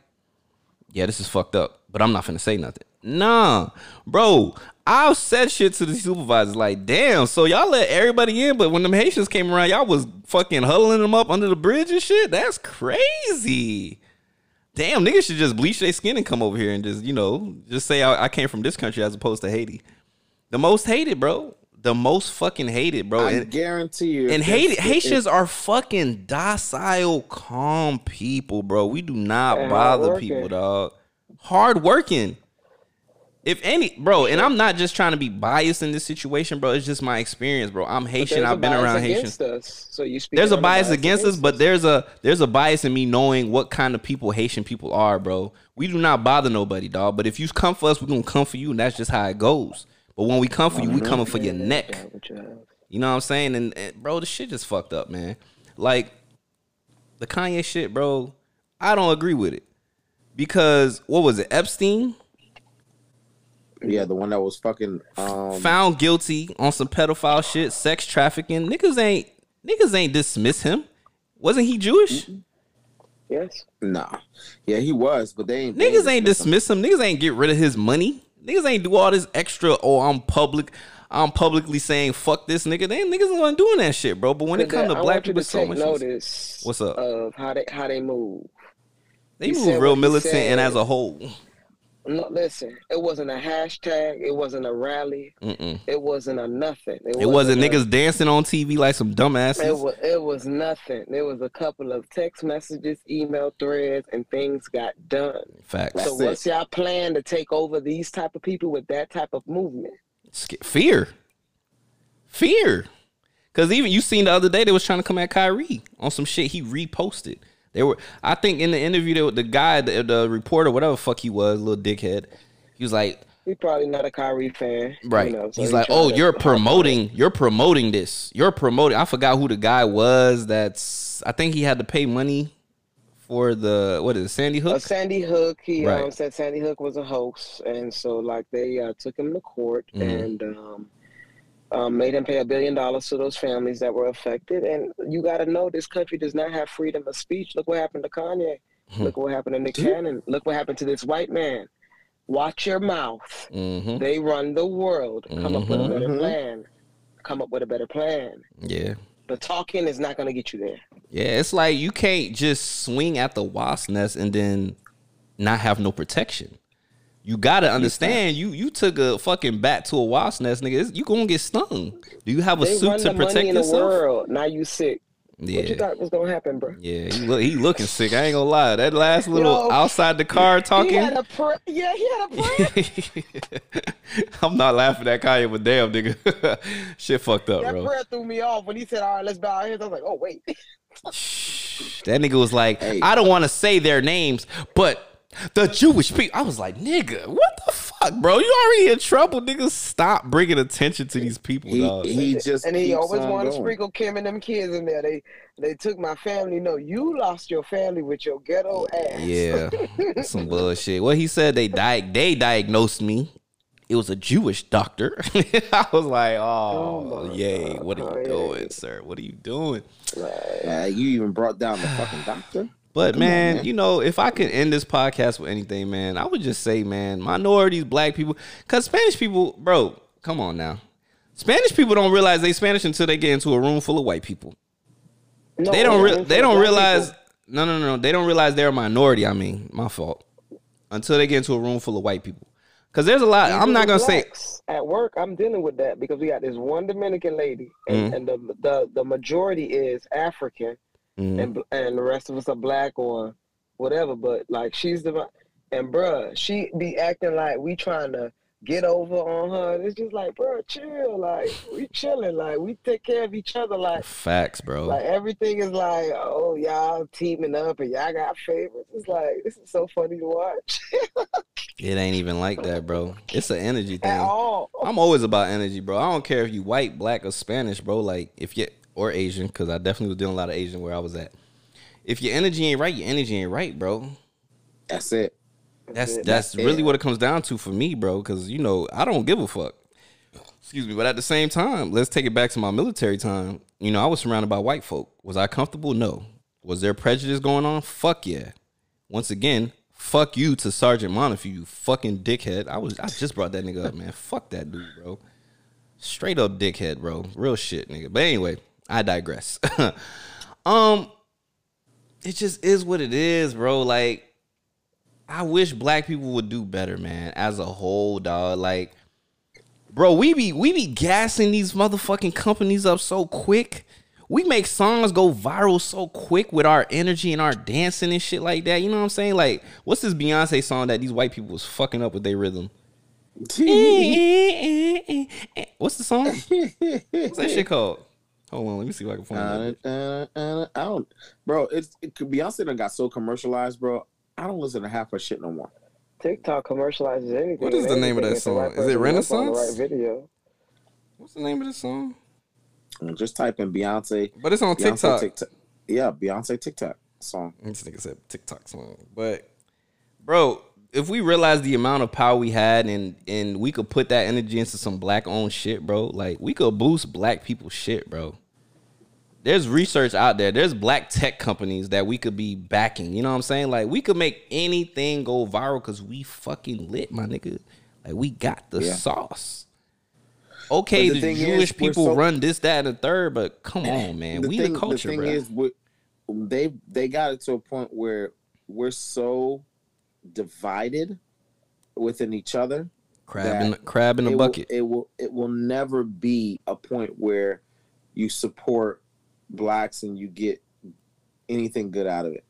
yeah, this is fucked up, but I'm not finna say nothing. Nah, bro, I've said shit to the supervisors like, damn, so y'all let everybody in, but when them Haitians came around, y'all was fucking huddling them up under the bridge and shit. That's crazy. Damn, niggas should just bleach their skin and come over here and just, you know, just say I, I came from this country as opposed to Haiti. The most hated, bro. The most fucking hated, bro. I And- guarantee you. and if Haiti, this- if- Haitians are fucking docile, calm people, bro. We do not bother people, dog. Hard working. If any, bro, and I'm not just trying to be biased in this situation, bro. It's just my experience, bro. I'm Haitian. I've been around Haitians. against us. So you speak. There's a bias against us, but there's a there's a bias in me knowing what kind of people Haitian people are, bro. We do not bother nobody, dog. But if you come for us, we're gonna come for you, and that's just how it goes. But when we come for you, we mm-hmm. coming for your neck. You. You know what I'm saying? And, and bro, the shit just fucked up, man. Like the Kanye shit, bro. I don't agree with it because what was it? Epstein yeah, the one that was fucking um, found guilty on some pedophile shit, sex trafficking. Niggas ain't niggas ain't dismiss him. Wasn't he Jewish? Yes. Nah, yeah, he was, but they ain't. Niggas they ain't dismissed him. dismiss him. Niggas ain't get rid of his money. Niggas ain't do all this extra. Oh, I'm public. I'm publicly saying fuck this nigga. They niggas ain't doing that shit, bro. But when it comes to I black want you people, to so take much notice. What's up? Of how they how they move. they he move real what he militant and as a whole. No, listen. It wasn't a hashtag. It wasn't a rally. Mm-mm. It wasn't a nothing. It wasn't a- niggas dancing on TV like some dumbasses. It dumbasses. was, it was nothing. There was a couple of text messages, email threads, and things got done. Facts. so what's y'all plan to take over these type of people with that type of movement? Sca- Fear. Fear. Cause even you seen the other day they was trying to come at Kyrie on some shit he reposted. They were I think in the interview the, the guy, the, the reporter, whatever fuck he was, little dickhead, he was like, He probably not a Kyrie fan, you Right. know, so He's he like, oh, you're promoting, you're promoting this. You're promoting. I forgot who the guy was. That's I think he had to pay money for the what is it, Sandy Uh, Hook? Sandy Hook, he Right. um, said Sandy Hook was a hoax, and so like they uh, took him to court Mhm. and um, um, made him pay a billion dollars to those families that were affected. And you got to know this country does not have freedom of speech. Look what happened to Kanye. Hmm. Look what happened to Nick Cannon. Look what happened to this white man. Watch your mouth. Mm-hmm. They run the world. Come up with a better Mhm. plan. Come up with a better plan. Yeah. The talking is not going to get you there. Yeah, it's like you can't just swing at the wasp nest and then not have no protection. You gotta understand. You you took a fucking bat to a wasp nest, nigga. it's- You gonna get stung. Do you have a They suit run to the money protect in the yourself? world. Now you sick. Yeah. What you thought was to happen, bro? yeah. He, look, he looking sick. I ain't gonna lie. That last little Yo, outside the car talking. He had a prayer. Yeah, he had a (laughs) prayer. (laughs) I'm not laughing at Kanye, but damn, nigga, (laughs) shit fucked up, that bro. prayer threw me off when he said, "All right, let's bow our heads." I was like, "Oh wait." That nigga was like, Hey. I don't want to say their names, but the Jewish people. I was like, nigga, what the fuck, bro? You already in trouble, nigga. Stop bringing attention to these people, He dog. he just and he always on wanted to sprinkle Kim and them kids in there. They they took my family. No, you lost your family with your ghetto ass. Yeah, (laughs) some bullshit. What he said, they di- they diagnosed me. It was a Jewish doctor. (laughs) I was like, oh, Oh yay. God. What are Oh, you yeah. doing, sir? What are you doing? Uh, you even brought down the fucking doctor. But Come on, man, man. you know, if I could end this podcast with anything, man, I would just say, man, minorities, black people, cause Spanish people, bro, come on now. Spanish people don't realize they Spanish until they get into a room full of white people. No, They don't. Re- they don't realize. people. No, no, no. They don't realize they're a minority. I mean, my fault. Until they get into a room full of white people, cause there's a lot. I'm not gonna say. At work, I'm dealing with that because we got this one Dominican lady, and, Mhm. and the, the the majority is African, Mhm. and and the rest of us are black or whatever. But like she's the and bruh, she be acting like we trying to get over on her. It's just like, bruh, chill. Like we chilling. Like we take care of each other. Like Facts, bro. like everything is like, oh y'all teaming up and y'all got favorites. It's like this is so funny to watch (laughs) it ain't even like that, bro. It's an energy at thing. all. I'm always about energy, bro. I don't care if you white, black, or Spanish, bro. Like if you or Asian, because I definitely was dealing a lot of Asian where I was at. If your energy ain't right, your energy ain't right, bro. That's it. That's that's That's really it. what it comes down to for me, bro. Because you know I don't give a fuck. Excuse me, but at the same time, let's take it back to my military time. You know, I was surrounded by white folk. Was I comfortable? No. Was there prejudice going on? Fuck yeah. Once again, fuck you to Sergeant Montefiore, you fucking dickhead. I was I just brought that nigga up, man. Fuck that dude, bro. Straight up dickhead, bro. Real shit, nigga. But anyway, I digress. (laughs) um, it just is what it is, bro. Like, I wish black people would do better, man, as a whole, dog. Like, bro, we be we be gassing these motherfucking companies up so quick. We make songs go viral so quick with our energy and our dancing and shit like that. You know what I'm saying? Like, what's this Beyonce song that these white people was fucking up with their rhythm? (laughs) Eh, eh, eh, what's the song? What's that shit called? Hold on, let me see if I can find it. Uh, uh, uh, I don't, bro. It's it, Beyonce done got so commercialized, bro. I don't listen to half her shit no more. TikTok commercializes anything. What is the name of that everything if the right song? Is it person looks on the Renaissance? Right video. What's the name of this song? Just type in Beyonce. But it's on Beyonce TikTok. TikTok. Yeah, Beyonce TikTok song. This nigga said TikTok song. But bro, if we realize the amount of power we had and and we could put that energy into some black owned shit, bro, like we could boost black people's shit, bro. There's research out there. There's black tech companies that we could be backing. You know what I'm saying? Like we could make anything go viral because we fucking lit, my nigga. Like we got the Yeah. sauce. Okay, the, the thing is, Jewish people so- run this, that, and the third, but come on, man, we thing, the culture, the thing bro. is, they they got it to a point where we're so divided within each other. crab in crab in a bucket. Will, it will it will never be a point where you support blacks and you get anything good out of it.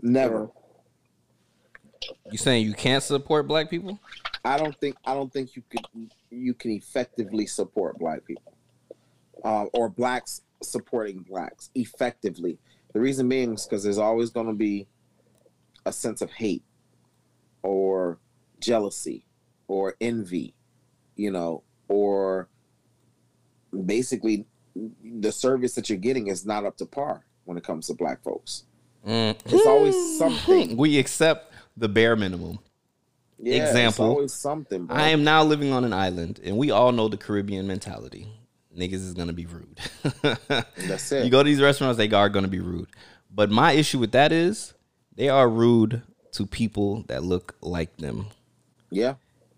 Never. you saying you can't support black people? I don't think I don't think you could you can effectively support black people, uh, or blacks supporting blacks effectively. The reason being is because there's always going to be a sense of hate, or jealousy, or envy, you know, or basically the service that you're getting is not up to par when it comes to black folks. Mm. It's always something. (laughs) We accept the bare minimum. Yeah, Example. It's always something. Bro. I am now living on an island, and we all know the Caribbean mentality. Niggas is gonna be rude. (laughs) That's it. You go to these restaurants, they are gonna be rude. But my issue with that is they are rude to people that look like them. yeah.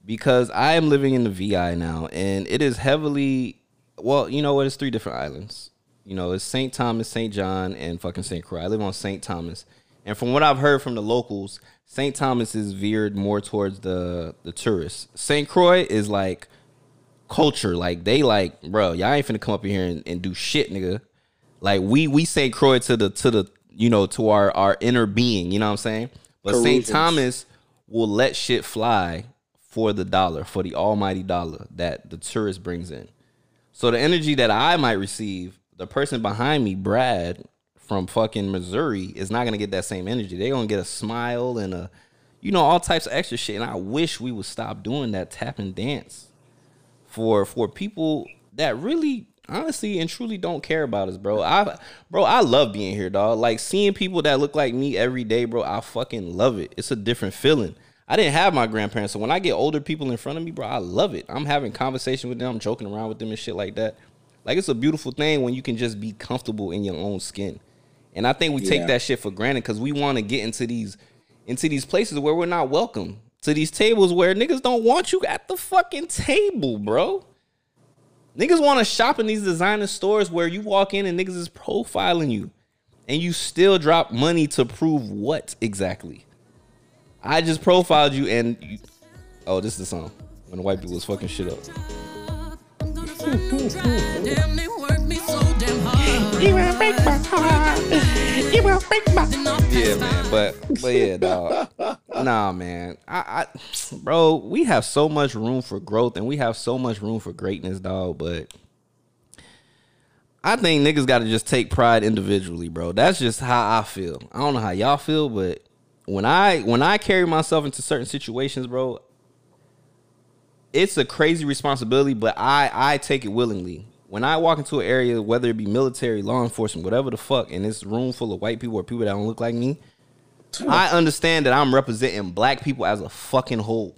Because I am living in the VI now, and it is heavily well, you know what? It's three different islands. You know, it's St. Thomas, St. John, and fucking St. Croix. I live on St. Thomas. And from what I've heard from the locals, St. Thomas is veered more towards the the tourists. St. Croix is like culture. Like they like, bro, y'all ain't finna come up here and, and do shit, nigga. Like we we St. Croix to the to the you know to our our inner being. You know what I'm saying? But St. Thomas will let shit fly for the dollar, for the almighty dollar that the tourist brings in. So the energy that I might receive, the person behind me, Brad from fucking Missouri, is not gonna get that same energy. They're gonna get a smile and a, you know, all types of extra shit. And I wish we would stop doing that tap and dance for for people that really honestly and truly don't care about us, bro. I bro, I love being here, dog. Like seeing people that look like me every day, bro. I fucking love it. It's a different feeling. I didn't have my grandparents, so when I get older people in front of me, bro, I love it. I'm having conversation with them, I'm joking around with them and shit like that. Like it's a beautiful thing when you can just be comfortable in your own skin. And I think we take that shit for granted because we want to get into these into these places where we're not welcome. To these tables where niggas don't want you at the fucking table, bro. Niggas want to shop in these designer stores where you walk in and niggas is profiling you. And you still drop money to prove what exactly? I just profiled you and you, oh, this is the song when the white people was fucking shit up. Damn, they work me so damn hard. You will break my heart. You will break my Yeah, man, but but yeah, dog. Nah, man. I, I bro, we have so much room for growth and we have so much room for greatness, dog, but I think niggas gotta just take pride individually, bro. That's just how I feel. I don't know how y'all feel, but when I when I carry myself into certain situations, bro, it's a crazy responsibility, but I I take it willingly. When I walk into an area, whether it be military, law enforcement, whatever the fuck, and it's room full of white people or people that don't look like me, I understand that I'm representing black people as a fucking whole.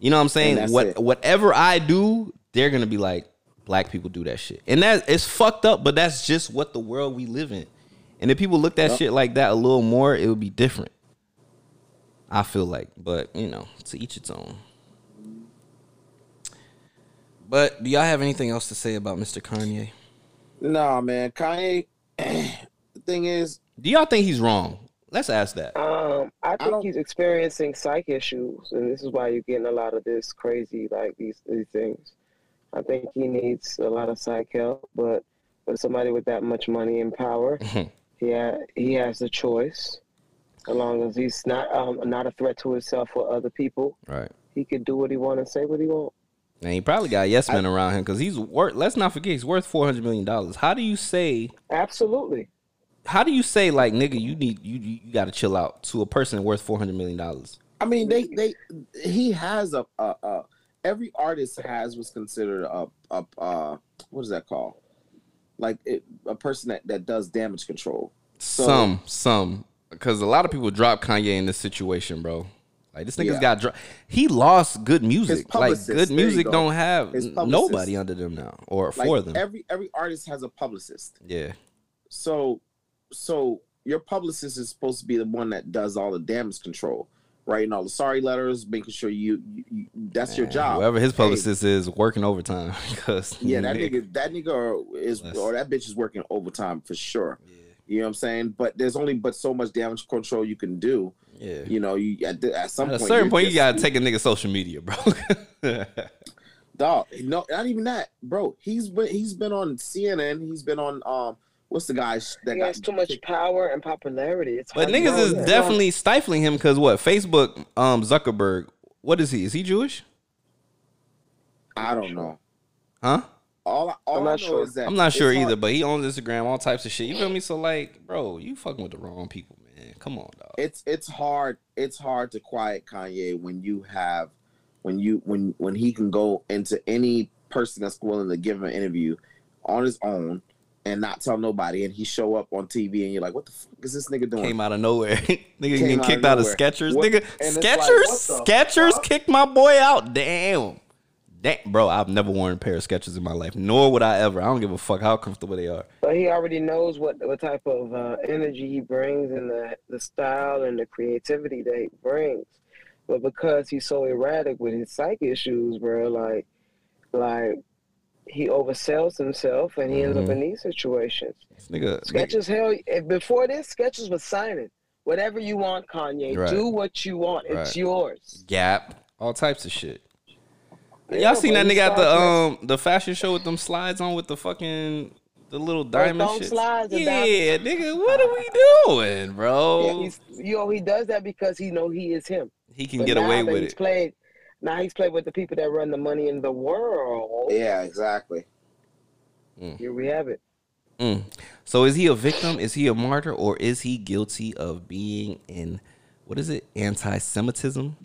You know what I'm saying? What it. whatever I do, they're gonna be like, black people do that shit. And that it's fucked up, but that's just what the world we live in. And if people looked at Yep. shit like that a little more, it would be different. I feel like, but you know, to each its own. But do y'all have anything else to say about Mr. Kanye? Nah, man. Kanye. the (clears throat) thing is, Do y'all think he's wrong? Let's ask that. Um, I think don't- he's experiencing psych issues, and this is why you're getting a lot of this crazy, like these these things. I think he needs a lot of psych help, but for somebody with that much money and power, (laughs) he he has a choice. As long as he's not um, not a threat to himself or other people, Right. he can do what he want and say what he want. And he probably got yes men around him because he's worth. Let's not forget he's worth four hundred million dollars. How do you say? Absolutely. How do you say like nigga? You need you you, got to chill out to a person worth four hundred million dollars. I mean, they they he has a, a, a every artist has what's considered a a uh, what is that called? Like it, a person that that does damage control. So- some some because a lot of people drop Kanye in this situation, bro. Like this nigga's Yeah. got dro- he lost G.O.O.D. Music. Like G.O.O.D. Music go. don't have His n- publicist. nobody under them now or Like for them. every every artist has a publicist. yeah. So so your publicist is supposed to be the one that does all the damage control, writing all the sorry letters, making sure you, you, you that's your job. Whoever his Hey, publicist is working overtime (laughs) because yeah, (laughs) that nigga, that nigga is or that bitch is working overtime for sure. You know what I'm saying? But there's only but so much damage control you can do. Yeah. You know, you at, the- at some At a certain you're point, you gotta take a nigga social media, bro. (laughs) Dog, no, not even that, bro. He's been he's been on CNN. He's been on um, what's the guy that He got has too much power and popularity. It's but niggas is that. definitely stifling him because what? Facebook, um, Zuckerberg. What is he? Is he Jewish? I don't know. Huh? All, I- all I'm I know not sure. is that I'm not sure hard- either, but he owns Instagram, all types of shit. You feel me? So like, bro, you fucking with the wrong people, man. Come on, dog. It's it's hard. It's hard to quiet Kanye when you have when you when when he can go into any person that's willing to give him an interview on his own and not tell nobody, and he show up on TV, and you're like, what the fuck is this nigga doing? Came out of nowhere. (laughs) nigga getting out kicked of out of. Skechers. What- Nigga, it's like, Skechers, Skechers fuck? kicked my boy out. Damn. Damn, bro, I've never worn a pair of Skechers in my life, nor would I ever. I don't give a fuck how comfortable they are. But he already knows what what type of uh, energy he brings and the the style and the creativity that he brings. But because he's so erratic with his psych issues, bro, like like he oversells himself and he ends Mm-hmm. up in these situations. Nigga, nigga Skechers, hell, if before this, Skechers was signing. Whatever you want, Kanye. Right. Do what you want. It's yours. Gap, all types of shit. Yeah, Y'all seen that nigga at the um the fashion show with them slides on with the fucking the little diamond shit? slides and Yeah, nigga, what are we doing, bro? Yeah, he's, you know, he does that because he know he is him. he can But get away with he's it. Played, now he's played with the people that run the money in the world. Yeah, exactly. Here we have it. Mm. So is he a victim? Is he a martyr, or is he guilty of being in what is it? Anti-Semitism?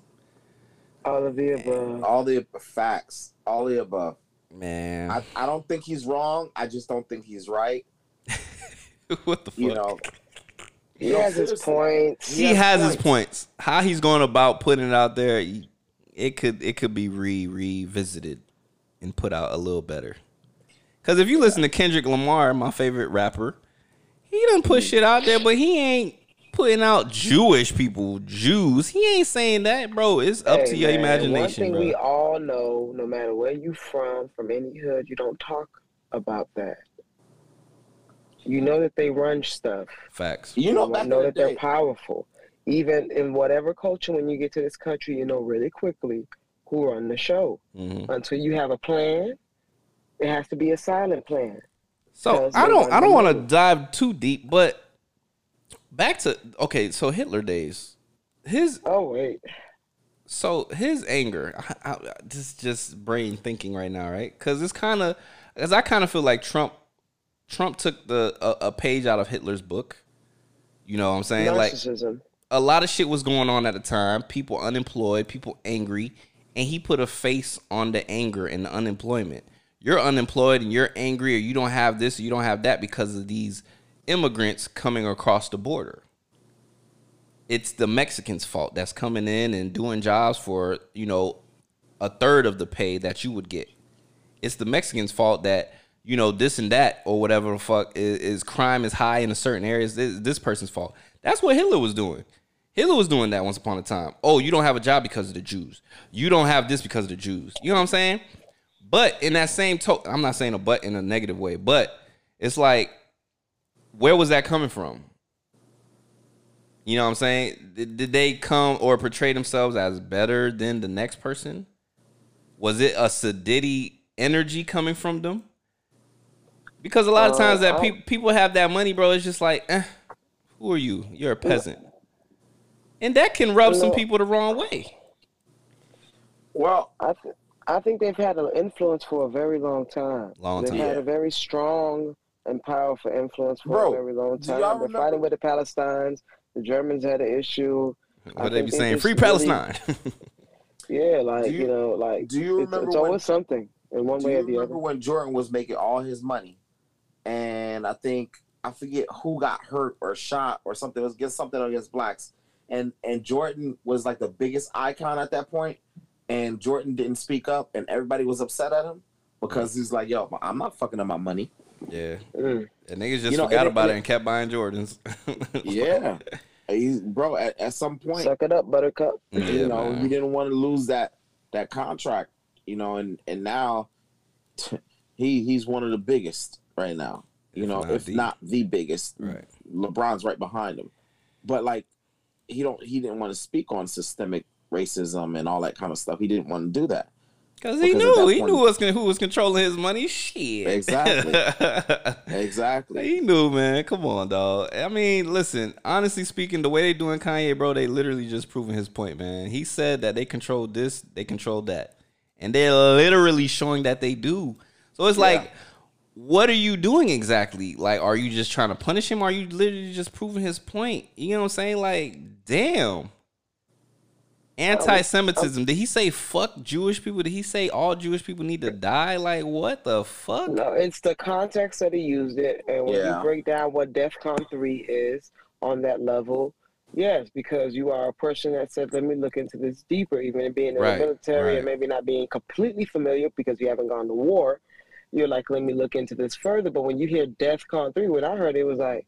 All of the above. All the facts, all the above. Man, I, I don't think he's wrong. I just don't think he's right. (laughs) what the fuck? You know, He No, has his points. he has his points. How he's going about putting it out there, it could it could be re revisited and put out a little better. Because if you listen to Kendrick Lamar, my favorite rapper, he done put mm-hmm. shit out there, but he ain't putting out Jewish people, Jews. He ain't saying that, bro. It's up Hey, to your man, imagination, One thing bro. we all know, no matter where you from, from any hood, you don't talk about that. You know that they run stuff. Facts. you know, You know in the that they're powerful. Even in whatever culture, when you get to this country, you know really quickly who run the show. hmm Until you have a plan, it has to be a silent plan. So I don't I don't want to dive too deep, but back to okay. So Hitler days, his Oh wait, so his anger. I, I, this just brain thinking right now, right? Because it's kind of because I kind of feel like Trump Trump took the a, a page out of Hitler's book. You know what I'm saying? Like a lot of shit was going on at the time. People unemployed, people angry, and he put a face on the anger and the unemployment. You're unemployed and you're angry, or you don't have this, or you don't have that because of these immigrants coming across the border. It's the Mexicans' fault that's coming in and doing jobs for you know a third of the pay that you would get. It's the Mexicans' fault that you know this and that or whatever the fuck is, is crime is high in a certain areas. This, this person's fault. That's what Hitler was doing. Hitler was doing that once upon a time. Oh, you don't have a job because of the Jews. You don't have this because of the Jews. You know what I'm saying? But in that same token, I'm not saying a but in a negative way, but it's like, where was that coming from? You know what I'm saying? Did, did they come or portray themselves as better than the next person? Was it a sedity energy coming from them? Because a lot of Uh, times that pe- people have that money, bro, it's just like, eh, who are you? You're a peasant. And that can rub some people the wrong way. well, I th- I think they've had an influence for a very long time. Long they've time. had a very strong and powerful influence for Bro, a very long time. They're remember- fighting with the Palestinians. The Germans had an issue. What they be saying? just Free really- Palestine. (laughs) Yeah, like you, you- know, like do you it's, remember it's when- always something in one way you or the remember when Jordan was making all his money, and I think I forget who got hurt or shot or something. It was against something against blacks, and and Jordan was like the biggest icon at that point, and Jordan didn't speak up, and everybody was upset at him because he's like, "Yo, I'm not fucking up my money." Yeah. Mm. And niggas just You know, forgot and it- about and it and kept buying Jordans. (laughs) Yeah. He's, bro, at, at some point, Suck it up, Buttercup. you Yeah, know, man. he didn't want to lose that that contract, you know, and and now (laughs) he he's one of the biggest right now. You If know, not if the- not the biggest. Right. LeBron's right behind him. But like he don't he didn't want to speak on systemic racism and all that kind of stuff. He didn't want to do that. Cause he Because knew he point- knew what's gonna, who was controlling his money. Shit. Exactly. (laughs) Exactly. he knew, man. Come on, dog. I mean, listen. Honestly speaking, the way they doing Kanye, bro, they literally just proving his point, man. He said that they control this, they control that, and they're literally showing that they do. So it's like, what are you doing exactly? Like, are you just trying to punish him? Or are you literally just proving his point? You know what I'm saying? Like, damn. Anti-Semitism. Did he say fuck Jewish people? Did he say all Jewish people need to die? Like, what the fuck? No, it's the context that he used it, and when Yeah. you break down what DEFCON three is on that level, yes, because you are a person that said, "Let me look into this deeper," even being in Right, the military right. and maybe not being completely familiar because you haven't gone to war. You're like, "Let me look into this further." But when you hear DEFCON three, when I heard it, it was like,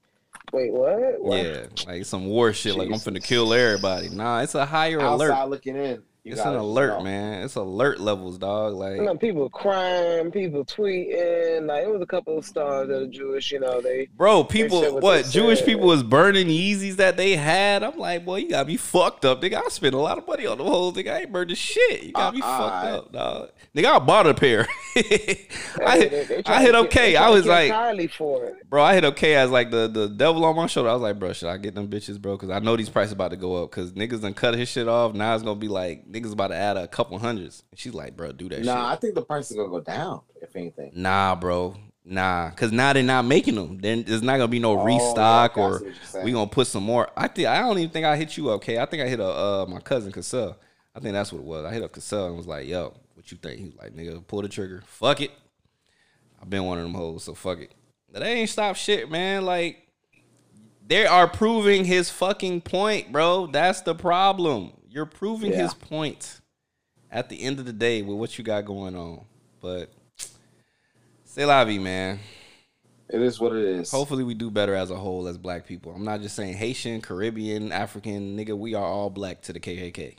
"Wait, what?" What? Yeah, like some war shit. Like I'm finna kill everybody. Nah, it's a higher alert. Outside alert. looking in. You It's an alert, know. man. It's alert levels, dog. Like, You know, people crying, people tweeting. Like it was a couple of stars that are Jewish. You know, they bro, said people, what what Jewish said. people was burning Yeezys that they had. I'm like, boy, you got me fucked up, nigga. I spent a lot of money on the whole thing. I ain't burned the shit. You gotta be Uh-uh. fucked up, dog. Nigga, I bought a pair. (laughs) I They- hit, they- they I hit to okay. I was like, for it. Bro, I hit okay as like the the devil on my shoulder. I was like, bro, should I get them bitches, bro? Because I know these prices about to go up. Because niggas done cut his shit off. Now it's gonna be like niggas about to add a couple hundreds. And she's like, bro, do that Nah, I think the price is gonna go down, if anything. Nah, bro, nah. Because now they're not making them. Then there's not gonna be no Oh, restock yeah, or see what you're saying. we gonna put some more. I think I don't even think I hit you up. Okay, I think I hit a uh, my cousin Cassell. I think that's what it was. I hit up Cassell and was like, yo, what you think? He was like, nigga, pull the trigger. Fuck it. I've been one of them hoes, so fuck it. But they ain't stop shit, man. Like they are proving his fucking point, bro. That's the problem. You're proving Yeah. his point at the end of the day with what you got going on. But say la vie, man. It is what it is. Hopefully we do better as a whole as black people. I'm not just saying Haitian, Caribbean, African, nigga, we are all black to the KKK.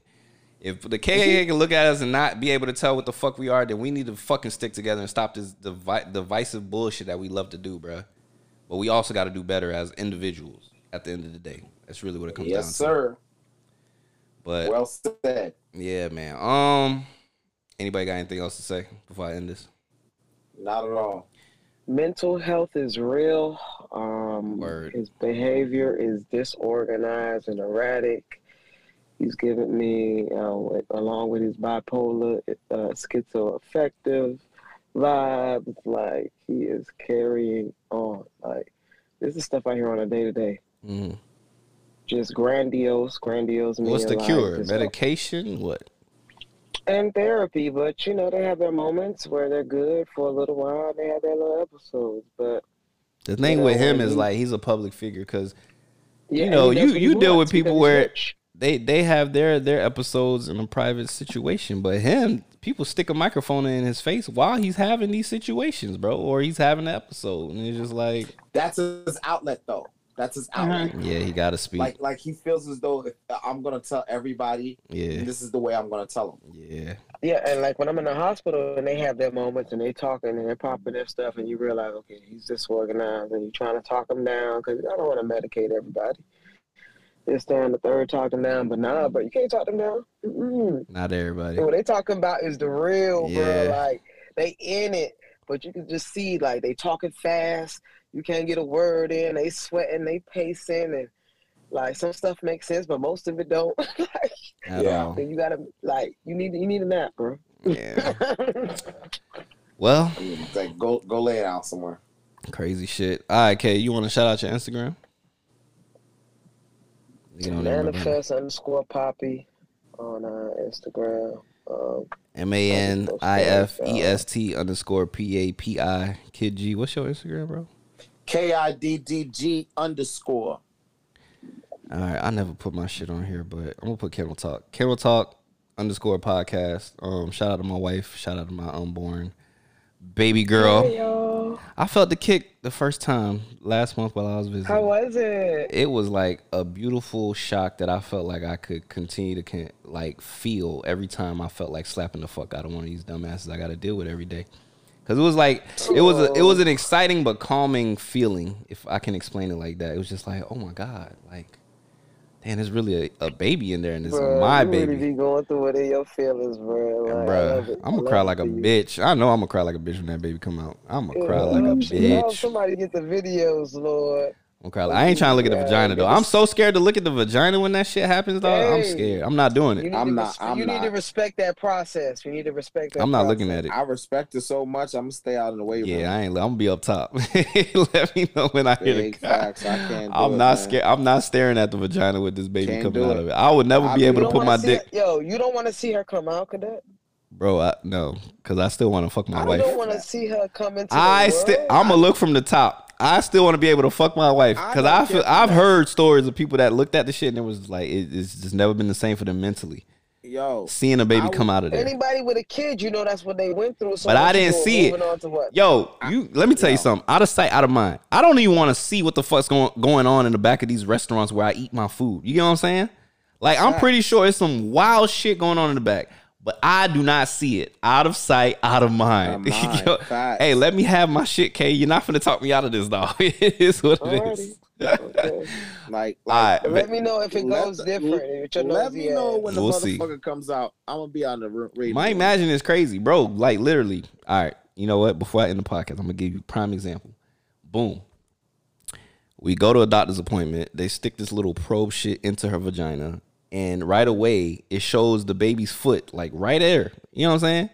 If the KKK can look at us and not be able to tell what the fuck we are, then we need to fucking stick together and stop this divi- divisive bullshit that we love to do, bruh. But we also got to do better as individuals at the end of the day. That's really what it comes down yes, to. sir. But Well said. yeah, man. Um, anybody got anything else to say before I end this? Not at all. Mental health is real. Um, Word. his behavior is disorganized and erratic. He's given me, uh, along with his bipolar, uh, schizoaffective vibes. Like he is carrying on. Like this is stuff I hear on a day to day. Just grandiose, grandiose. What's the cure? just- Medication? What? and therapy, but you know they have their moments where they're good for a little while. They have their little episodes, but The thing know, with him when is he- like he's a public figure because yeah, You know, you- you deal with people where- rich. they they have their their episodes in a private situation, but him people stick a microphone in his face while he's having these situations, bro, or he's having an episode, and it's just like, That's his outlet, though. That's his uh-huh. outlet. yeah, he got to speak, Like, like he feels as though uh, I'm gonna tell everybody, yeah, this is the way I'm gonna tell them. yeah, Yeah, and like when I'm in the hospital and they have their moments and they talking and they're popping their stuff and you realize, okay, he's disorganized and you're trying to talk him down because I don't want to medicate everybody. This, that, and the third talking down, but nah, but you can't talk them down. Mm-mm. not everybody, What they talking about is the real, Yeah. bro. Like they in it, but you can just see like they talking fast. You can't get a word in. They sweating, they pacing, and like some stuff makes sense, but most of it don't. (laughs) like, Yeah. all, then you gotta like you need you need a nap, bro. yeah. (laughs) Well, it's like go go lay it out somewhere. crazy shit. All right, Kay, you want to shout out your Instagram? You don't even remember. Manifest underscore Papi on uh, Instagram. Um, M A N I F E S T underscore P A P I Kid G. What's your Instagram, bro? K I D D G underscore. All right, I never put my shit on here, but I'm gonna put Camel Talk. Camel Talk underscore podcast. Um, shout out to my wife. Shout out to my unborn baby girl. I felt the kick the first time last month while I was visiting. How was it? it was like a beautiful shock that I felt like I could continue to can, like feel every time I felt like slapping the fuck out of one of these dumbasses I got to deal with every day. Cause it was like it was a, it was an exciting but calming feeling, if I can explain it like that. It was just like, oh my god, like, damn, there's really a, a baby in there, and it's Bro, my you baby. Really be going through it in your feelings, bro. Like, I love Bruh, it. I'm gonna cry like a bitch. I know I'm gonna cry like a bitch when that baby come out. I'm gonna cry like a I hope she- I hope bitch. Somebody get the videos, Lord. I'm cry like, I ain't trying to look at the Yeah, vagina though. I'm so scared to look at the vagina when that shit happens, dog. I'm scared. I'm not doing it. I'm not- res- I'm you need to respect that process. You need to respect that. I'm not process. looking at it. I respect it so much. I'm gonna stay out of the way. bro. Yeah, I ain't. I'm gonna be up top. (laughs) Let me know when I hear the Big facts. I can't. I'm it, not man. scared. I'm not staring at the vagina with this baby Can't coming out of it. I would never I be mean, able to put my dick, Her, yo, you don't want to see her come out, cadet. bro. I, no, because I still want to fuck my I wife. I don't want to see her come into. I still. I'm gonna look from the top. I still want to be able to fuck my wife because don't I, feel. I've heard stories of people that looked at the shit and it was like it, it's just never been the same for them mentally. Yo, Seeing a baby I come out of there. Anybody with a kid, you know that's what they went through. So But I didn't see it. Moving on to what? Yo, you let me tell you something. Out of sight, out of mind. I don't even want to see what the fuck's going going on in the back of these restaurants where I eat my food. You know what I'm saying? Like I'm pretty sure it's some wild shit going on in the back, but I do not see it. Out of sight, out of mind. Out of mind. (laughs) Yo, hey, let me have my shit, K. You're not gonna talk me out of this, dog. (laughs) it is what it Alrighty. is. Okay. (laughs) like, All like right, Let me know if it goes the- different. With your let me know when the We'll see. motherfucker comes out. I'm gonna be on the r- radio. My imagine is crazy, bro. Like literally. All right. You know what? Before I end the podcast, I'm gonna give you a prime example. Boom. We go to a doctor's appointment. They stick this little probe shit into her vagina, and right away it shows the baby's foot, like right there. You know what I'm saying?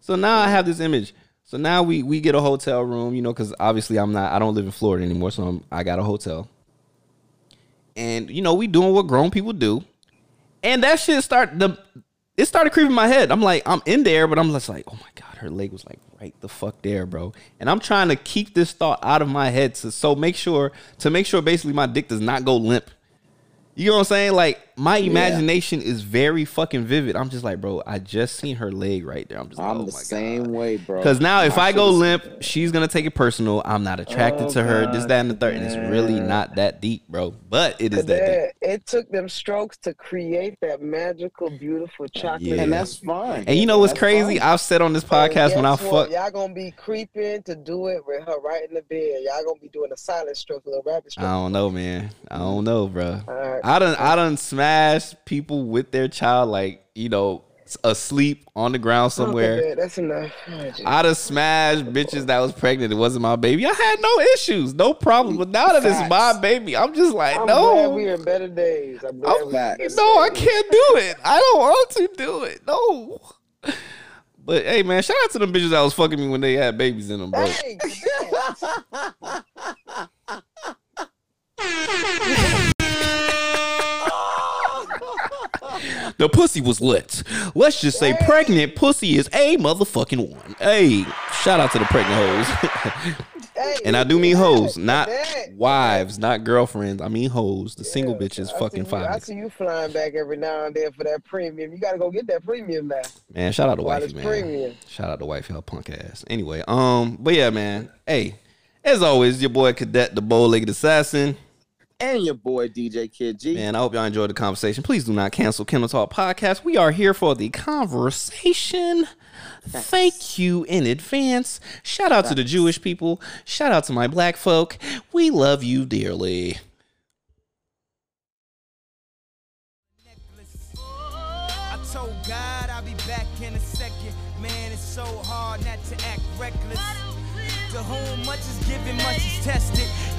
So now I have this image. So now we we get a hotel room, you know, because obviously I'm not, I don't live in Florida anymore, so I'm, I got a hotel. And you know, we doing what grown people do, and that shit start the it started creeping my head. I'm like, I'm in there, but I'm just like, oh my god, her leg was like right the fuck there, bro. And I'm trying to keep this thought out of my head to so make sure to make sure basically my dick does not go limp. You know what I'm saying? Like my imagination is very fucking vivid. I'm just like, bro, I just seen her leg right there. I'm just like, I'm oh the my same god. way, bro. Because now if My I go shit is- limp, she's gonna take it personal. I'm not attracted Oh, to her. This, oh that, and the third. And it's really not that deep, bro. But it is that deep. It took them strokes to create that magical, beautiful chocolate. Yeah. and that's fine. And you know what's That's crazy? fine. I've said on this podcast when I what? fuck. y'all gonna be creeping to do it with her right in the bed. Y'all gonna be doing a silent stroke, a little rapid I don't know, man. I don't know, bro. Alright. I done I done smashed people with their child, like you know, asleep on the ground oh, somewhere. Okay, that's enough. Oh, geez. I done smashed bitches that was pregnant. It wasn't my baby. I had no issues, no problem. But now that it's my baby, I'm just like, I'm glad no, we're in better days. I'm glad I'm- we're in Facts. better no, I can't do it. I don't want to do it. No. But hey, man, shout out to them bitches that was fucking me when they had babies in them, bro. (laughs) (laughs) Hey, cadet. The pussy was lit. Let's just say pregnant pussy is a motherfucking one. Hey, shout out to the pregnant hoes. (laughs) And I do mean hoes, not wives, not girlfriends. I mean hoes. The single Yeah, bitches fucking fine. I see you flying back every now and then for that premium. You gotta go get that premium now. Man, shout out to wifey, it's man. premium. Shout out to wifey, her punk ass. Anyway, um, but yeah, man. Hey, as always, your boy Cadet, the bow-legged assassin. And your boy DJ Kid G. Man, I hope y'all enjoyed the conversation. Please do not cancel Kendall Talk Podcast. We are here for the conversation. Thank you in advance. Shout out to the Jewish people. Shout out to my black folk. We love you dearly. I told God I'll be back in a second. Man, it's so hard not to act reckless. To whom much is given, much is tested.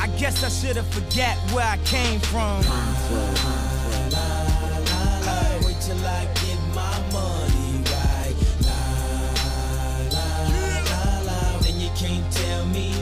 I guess I should have forget where I came from. I wait till I get my money right. La, la, la, la. Then you can't tell me